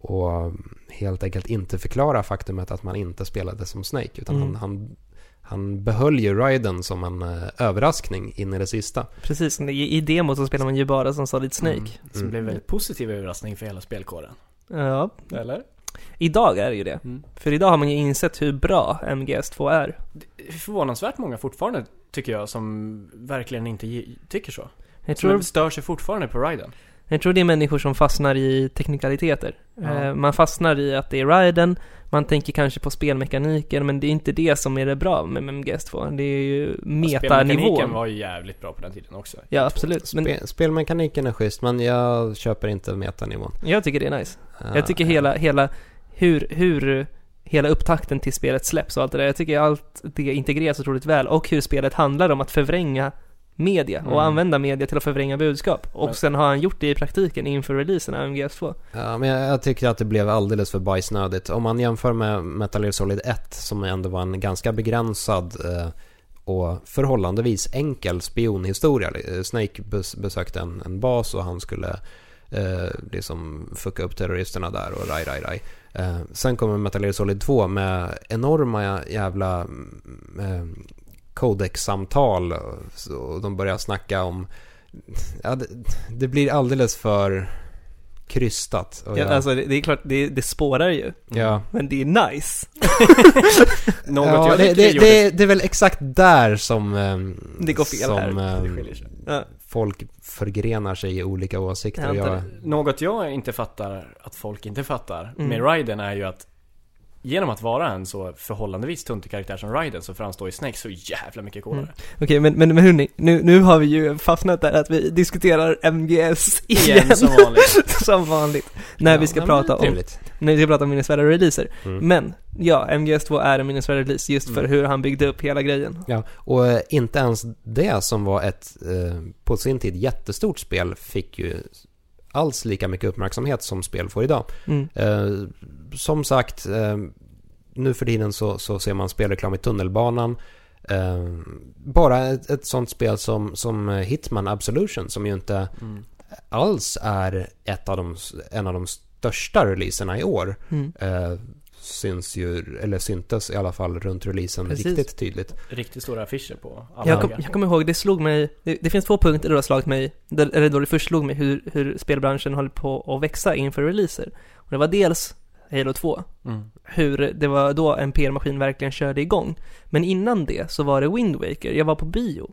och helt enkelt inte förklara faktumet att man inte spelade som Snake. Utan Mm. han, han, han behöll ju Raiden som en eh, överraskning in i det sista. Precis, i, i demot så spelar man ju bara som Solid Snake. Mm. Som Mm. blev en väldigt positiv överraskning för hela spelkåren. Ja, Eller? idag är det ju det. Mm. För idag har man ju insett hur bra MGS2 är. Det är förvånansvärt många fortfarande, tycker jag, som verkligen inte tycker så. Jag Som tror, stör sig fortfarande på Raiden. Jag tror det är människor som fastnar i teknikaliteter. Ja. Eh, Man fastnar i att det är riden, man tänker kanske på spelmekaniken, men det är inte det som är det bra med MGS2. Det är ju metanivån. Spelmekaniken var ju jävligt bra på den tiden också. Ja, absolut. Men Spe, spelmekaniken är schysst, men jag köper inte metanivån. jag tycker det är nice. Ja, Jag tycker hela, hela, hur, hur hela upptakten till spelet släpps och allt det där. Jag tycker allt det integreras otroligt väl och hur spelet handlar om att förvränga media och Mm. använda media till att förvränga budskap. Och Men- sen har han gjort det i praktiken inför releasen av MGS2. Ja, men jag, jag tycker att det blev alldeles för bajsnödigt. Om man jämför med Metal Gear Solid 1 som ändå var en ganska begränsad eh, och förhållandevis enkel spionhistoria. Eh, Snake bes, besökte en, en bas och han skulle eh, liksom fucka upp terroristerna där och raj, raj, raj. Eh, sen kommer Metal Gear Solid 2 med enorma jävla mm, eh, codec-samtal och, och de börjar snacka om Ja, det, det blir alldeles för krystat. Ja, jag- alltså det, är klart, det, det spårar ju. ja. Men det är nice. <laughs> Något ja, jag det, det, det, det är väl exakt där som, ehm, Det går fel som här. ehm, det skiljer sig. Ja. folk förgrenar sig i olika åsikter. Jag Något jag inte fattar att folk inte fattar Mm. med Raiden är ju att Genom att vara en så förhållandevis tuntig karaktär som Raiden så framstår ju Snake så jävla mycket coolare. Mm. Okej, men, men, men hörni, nu, nu har vi ju fastnat där att vi diskuterar MGS igen. Igen som vanligt. <laughs> som vanligt. När vi ska Ja, prata om, Trevligt. när vi ska prata om minnesvärda releaser. Mm. Men, ja, MGS2 är en minnesvärd release just för Mm. hur han byggde upp hela grejen. Ja, och eh, inte ens det som var ett eh, på sin tid jättestort spel fick ju alls lika mycket uppmärksamhet som spel får idag. Mm. Eh, som sagt, eh, nu för tiden så, så ser man spelreklam i tunnelbanan. Eh, bara ett, ett sånt spel som, som Hitman Absolution som ju inte Mm. alls är ett av de, en av de största releaserna i år. Mm. Syns ju, eller syntes i alla fall runt releasen Precis. riktigt tydligt. Riktigt stora affischer på alla Jag, kom, jag kommer ihåg, det slog mig, det, det finns två punkter då det har slagit mig, där- eller då det först slog mig hur, hur spelbranschen håller på att växa inför releaser. Och det var dels Halo 2, Mm. hur det var då en PR-maskin verkligen körde igång. Men innan det så var det Wind Waker, jag var på bio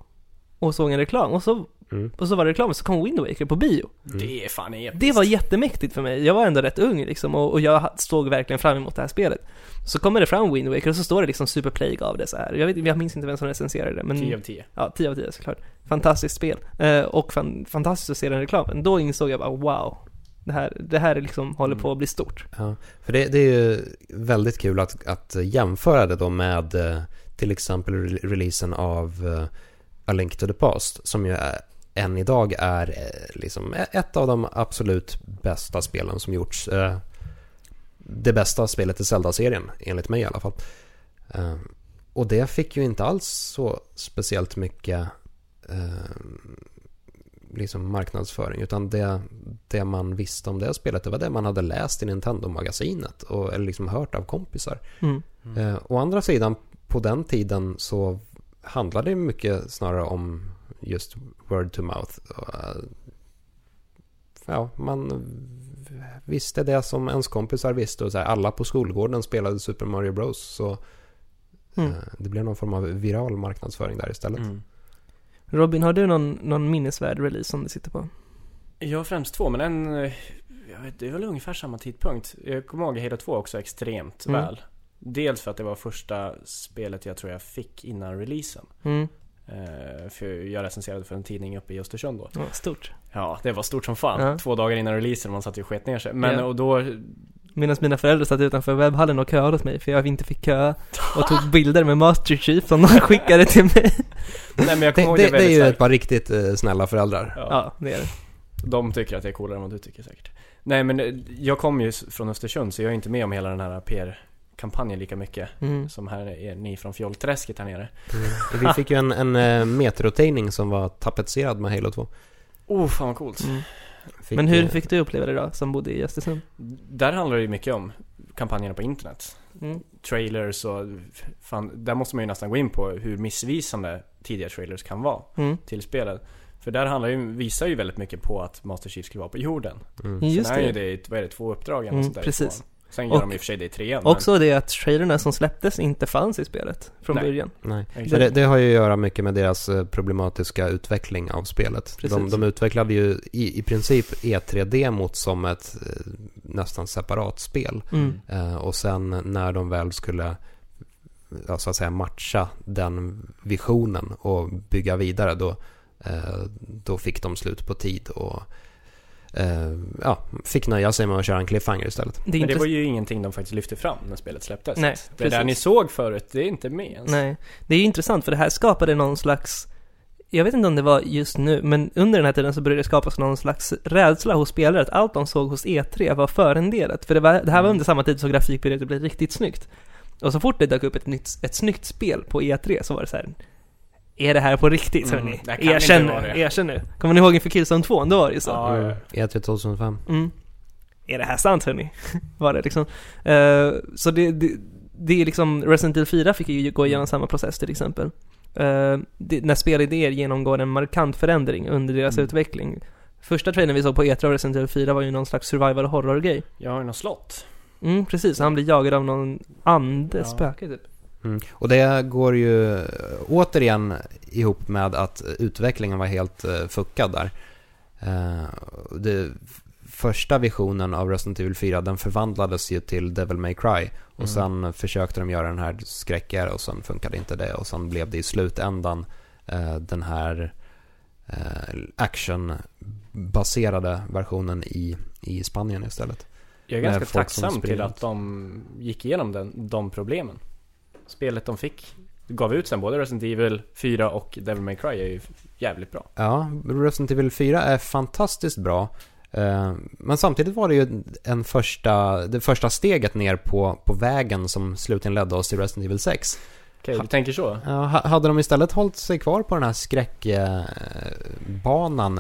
och såg en reklam och så, Mm. och så var det reklam så kom Wind Waker på bio. Mm. Det är fan episkt. Det var jättemäktigt för mig. Jag var ändå rätt ung liksom och, och jag såg verkligen fram emot det här spelet. Så kommer det fram Wind Waker och så står det liksom Super Plague av det så här. Jag, vet, jag minns inte vem som recenserade det men 10 av 10. Ja, 10 av 10 såklart. Fantastiskt spel. Eh, och fan, fantastiskt att se den reklamen. Då insåg jag bara wow. Det här, det här liksom håller på att bli stort. Ja, för det, det är ju väldigt kul att, att jämföra det då med eh, till exempel re- releasen av eh, A Link to the Past som ju är, än idag är eh, liksom ett av de absolut bästa spelen som gjorts. Eh, Det bästa spelet i Zelda-serien, enligt mig i alla fall. Eh, Och det fick ju inte alls så speciellt mycket liksom marknadsföring utan det, det man visste om det spelet det var det man hade läst i Nintendo-magasinet och eller liksom hört av kompisar. Mm. Eh, å andra sidan, på den tiden så handlade det mycket snarare om just word to mouth. Eh, ja, man visste det som ens kompisar visste och så här, alla på skolgården spelade Super Mario Bros. Så Mm. eh, det blev någon form av viral marknadsföring där istället. Mm. Robin, har du någon, någon minnesvärd release som du sitter på? Jag har främst två, men en... eh, Jag vet, det är väl ungefär samma tidpunkt. Jag kommer ihåg Halo 2 också extremt Mm. väl. Dels för att det var första spelet jag tror jag fick innan releasen. Mm. Eh, för jag recenserade för en tidning uppe i Östersund då. Ja, stort. Ja, det var stort som fan. Ja. Två dagar innan releasen man satt ju och sket ner sig. Men Ja. och då... Medan mina föräldrar satt utanför webbhallen och köade åt mig för jag inte fick köa och tog bilder med Master Chief som de skickade till mig. Nej men jag Det, det, det, det är ju ett par riktigt eh, snälla föräldrar. Ja. Ja, det är det. De tycker att det är coolare än vad du tycker säkert. Nej men eh, jag kommer ju från Östersund så jag är inte med om hela den här PR-kampanjen lika mycket. Mm. Som här är ni från Fjollträsket här nere. Vi fick ju en, en metrotidning som var tapetserad med Halo 2. Oh, fan vad coolt. Mm. Fick, Men hur fick du uppleva det då, som bodde i Östersund? Där handlar det ju mycket om kampanjerna på internet. Mm. Trailers och fan, där måste man ju nästan gå in på hur missvisande tidiga trailers kan vara Mm. till spelet. För där handlar ju, visar ju väldigt mycket på att Master Chief skulle vara på jorden. Mm. Just Sen är ju det. det, i- vad är det, två uppdrag eller Mm, sånt där precis. Sen gör Och- de i och för sig det i trean. Också det att traderna som släpptes inte fanns i spelet från Nej. början. Nej. Men, det, det har ju att göra mycket med deras eh, problematiska utveckling av spelet. Precis. De, de utvecklade ju i, i princip E3-demot som ett eh, nästan separat spel. Mm. Eh, och sen när de väl skulle ja, så att säga matcha den visionen och bygga vidare då, eh, då fick de slut på tid och eh, ja, fick nöja sig med att köra en cliffhanger istället. Det Men det var ju ingenting de faktiskt lyfte fram när spelet släpptes. Nej, det där ni såg förut, det är inte med ens. Nej, det är ju intressant för det här skapade någon slags jag vet inte om det var just nu, men under den här tiden så började det skapas någon slags rädsla hos spelare att allt de såg hos E3 var förenderat. För det, var, det här var Mm. under samma tid som grafik började bli riktigt snyggt. Och så fort det dök upp ett, nytt, ett snyggt spel på E3 så var det så här. Är det här på riktigt Mm, hörni? Erkänn nu, det." erkänn nu. Kommer ni ihåg inför Killzone 2? Då var det ju så. Ja, ja. E3 2005. Mm. Är det här sant hörni? <laughs> Var det liksom. Eh, så det, det, det är liksom, Resident Evil 4 fick ju gå igenom samma process till exempel. Eh, det, när spelidéer genomgår en markant förändring under deras Mm. utveckling. Första trailern vi såg på E3 av Resident Evil 4 var ju någon slags survival horror-grej. Har ju något slott. Mm, precis. Han blir jagad av någon ande, Ja. spöke typ. Mm. Och det går ju eh, återigen ihop med att utvecklingen var helt uh, fuckad där. Eh, det, första visionen av Resident Evil 4 den förvandlades ju till Devil May Cry. Och Mm. sen försökte de göra den här skräckigare och sen funkade inte det. Och sen blev det i slutändan eh, den här eh, actionbaserade versionen i, i Spanien istället. Jag är ganska tacksam till att de gick igenom den, de problemen. Spelet de fick, gav ut sen, både Resident Evil 4 och Devil May Cry är ju jävligt bra. Ja, Resident Evil 4 är fantastiskt bra. Eh, Men samtidigt var det ju en första, det första steget ner på, på vägen som slutligen ledde oss till Resident Evil 6. Okej, Ha- du tänker så? Ja, ha- hade de istället hållit sig kvar på den här skräckbanan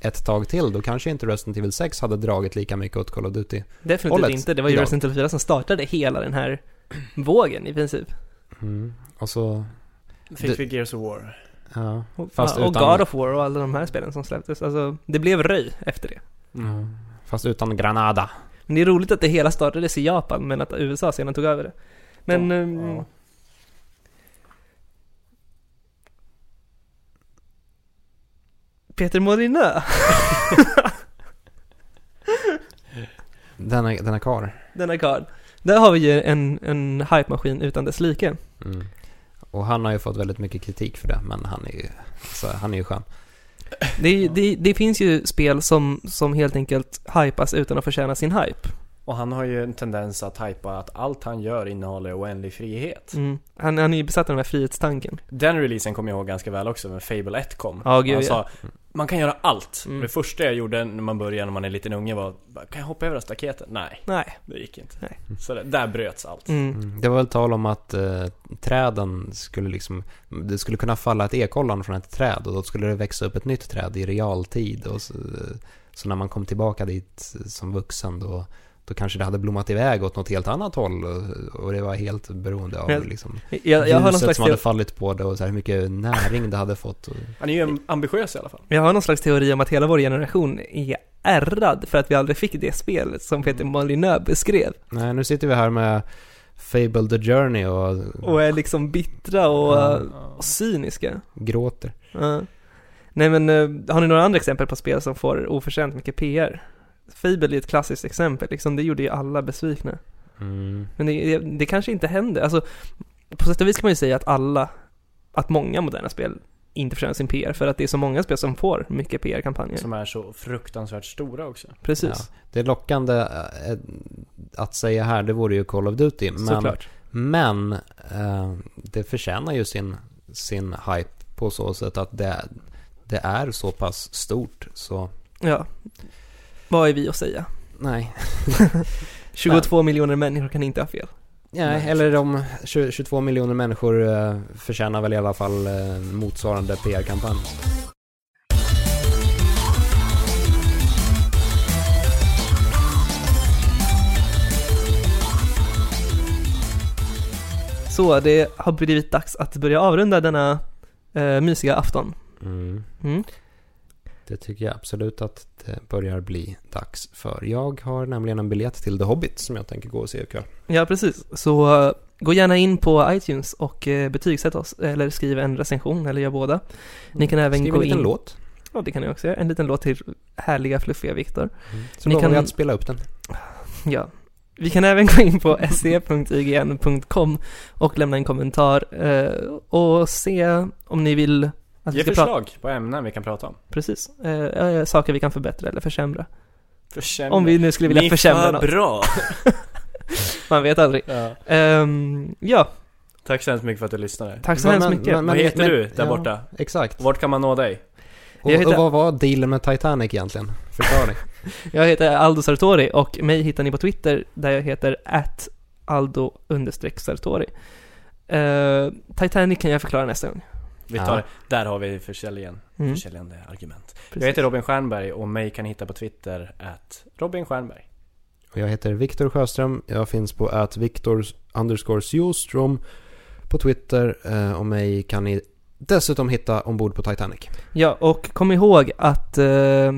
ett tag till, då kanske inte Resident Evil 6 hade dragit lika mycket åt Call of Duty. Definitivt inte. Det var ju idag. Resident Evil 4 som startade hela den här vågen i princip. Mm. Och så, Fick Det- vi Gears of War. ja, Och, Fast ja, och utan- God of War och alla de här spelen som släpptes. Alltså, det blev röj efter det. Mm. fast utan Granada. Men det är roligt att det hela startades i Japan, men att USA sedan tog över det. Men... Ja, ehm, ja. Peter Molyneux, <laughs> Denna, denna kar. denna karl. Där har vi ju en, en hype-maskin utan dess like. Mm. Och han har ju fått väldigt mycket kritik för det, men han är ju, så, han är ju skön. Det, det, det finns ju spel som, som helt enkelt hypas utan att förtjäna sin hype. Och han har ju en tendens att hypa att allt han gör innehåller oändlig frihet. Mm. Han, han är ju besatt av den här frihetstanken. Den releasen kommer jag ihåg ganska väl också, när Fable 1 kom. Ja, gud, han ja. Man kan göra allt. Mm. Det första jag gjorde när man började, när man är liten unge var, kan jag hoppa över staketet? Nej, Nej. det gick inte. Nej. Så det, där bröts allt. Mm. Mm. Det var väl tal om att eh, träden skulle liksom, det skulle kunna falla ett ekollon från ett träd och då skulle det växa upp ett nytt träd i realtid. Och så, så när man kom tillbaka dit som vuxen då, då kanske det hade blommat iväg åt något helt annat håll och, och det var helt beroende av liksom, Jag, jag, har någon ljuset slags som hade fallit på det och så här, hur mycket näring det hade fått. Och, Han är ju ambitiös i alla fall. jag har någon slags teori om att hela vår generation är ärrad för att vi aldrig fick det spelet som Peter Molyneux beskrev. nej, nu sitter vi här med Fable the Journey och, Och är liksom bittra och, Ja. och cyniska. gråter. Ja. Nej men, eh, har ni några andra exempel på spel som får oförtjänt mycket PR? Fable är ett klassiskt exempel, liksom, det gjorde ju alla besvikna. Mm. Men det, det, det kanske inte händer, alltså på sätt och vis kan man ju säga att alla, att många moderna spel inte förtjänar sin PR för att det är så många spel som får mycket PR-kampanjer. Som är så fruktansvärt stora också. Precis, Ja. Det lockande eh, att säga här, det vore ju Call of Duty. Men, såklart. men eh, det förtjänar ju sin, sin hype på så sätt att det, det är så pass stort. Så Ja. Vad är vi att säga? nej. <laughs> 22 miljoner människor kan inte ha fel. nej eller de 20, 22 miljoner människor eh, förtjänar väl i alla fall eh, motsvarande PR-kampanj. Så det har blivit dags att börja avrunda denna eh, mysiga afton. Mm. Mm. Det tycker jag absolut att det börjar bli dags för. Jag har nämligen en biljett till The Hobbit som jag tänker gå och se ikväll. Ja, precis. Så eh, gå gärna in på iTunes och eh, betygsätt oss, eller skriv en recension, eller gör båda. Ni kan även Skriv gå en liten in... låt. Ja, det kan ni också göra. En liten låt till härliga, fluffiga Viktor. Så Ni lovar kan- att spela upp den. <laughs> Ja. Vi kan även gå in på <laughs> se.ign.com och lämna en kommentar eh, och se om ni vill att Ge vi ska prata... förslag på ämnen vi kan prata om. Precis. Eh, eh, saker vi kan förbättra eller försämra. Försämra. Om vi nu skulle vilja Ni försämra för något. bra! <laughs> Man vet aldrig. ja. Ehm, ja, Tack så hemskt mycket för att du lyssnade. tack så Men- hemskt men- mycket. men- Vad heter men- du där ja. borta? Exakt. Vart kan man nå dig? Och, heter- och vad var dealen med Titanic egentligen? Förklara dig. <laughs> Jag heter Aldo Sartori och mig hittar ni på Twitter där jag heter at Aldo Sartori. Eh, Titanic kan jag förklara nästa gång. Vi Ja. tar det. Där har vi försäljningen. Mm, Försäljande argument. precis. Jag heter Robin Stjernberg och mig kan ni hitta på Twitter at Robin Stjernberg. Och jag heter Viktor Sjöström. Jag finns på att Viktor underscore Sjostrom på Twitter. Eh, och mig kan ni dessutom hitta ombord på Titanic. Ja, och kom ihåg att eh,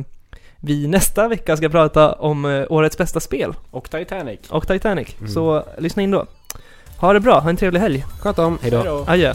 vi nästa vecka ska prata om eh, årets bästa spel Och Titanic. och Titanic. Mm. Så lyssna in då. Ha det bra, ha en trevlig helg. Sköt om, hejdå. Hejdå. Adjö.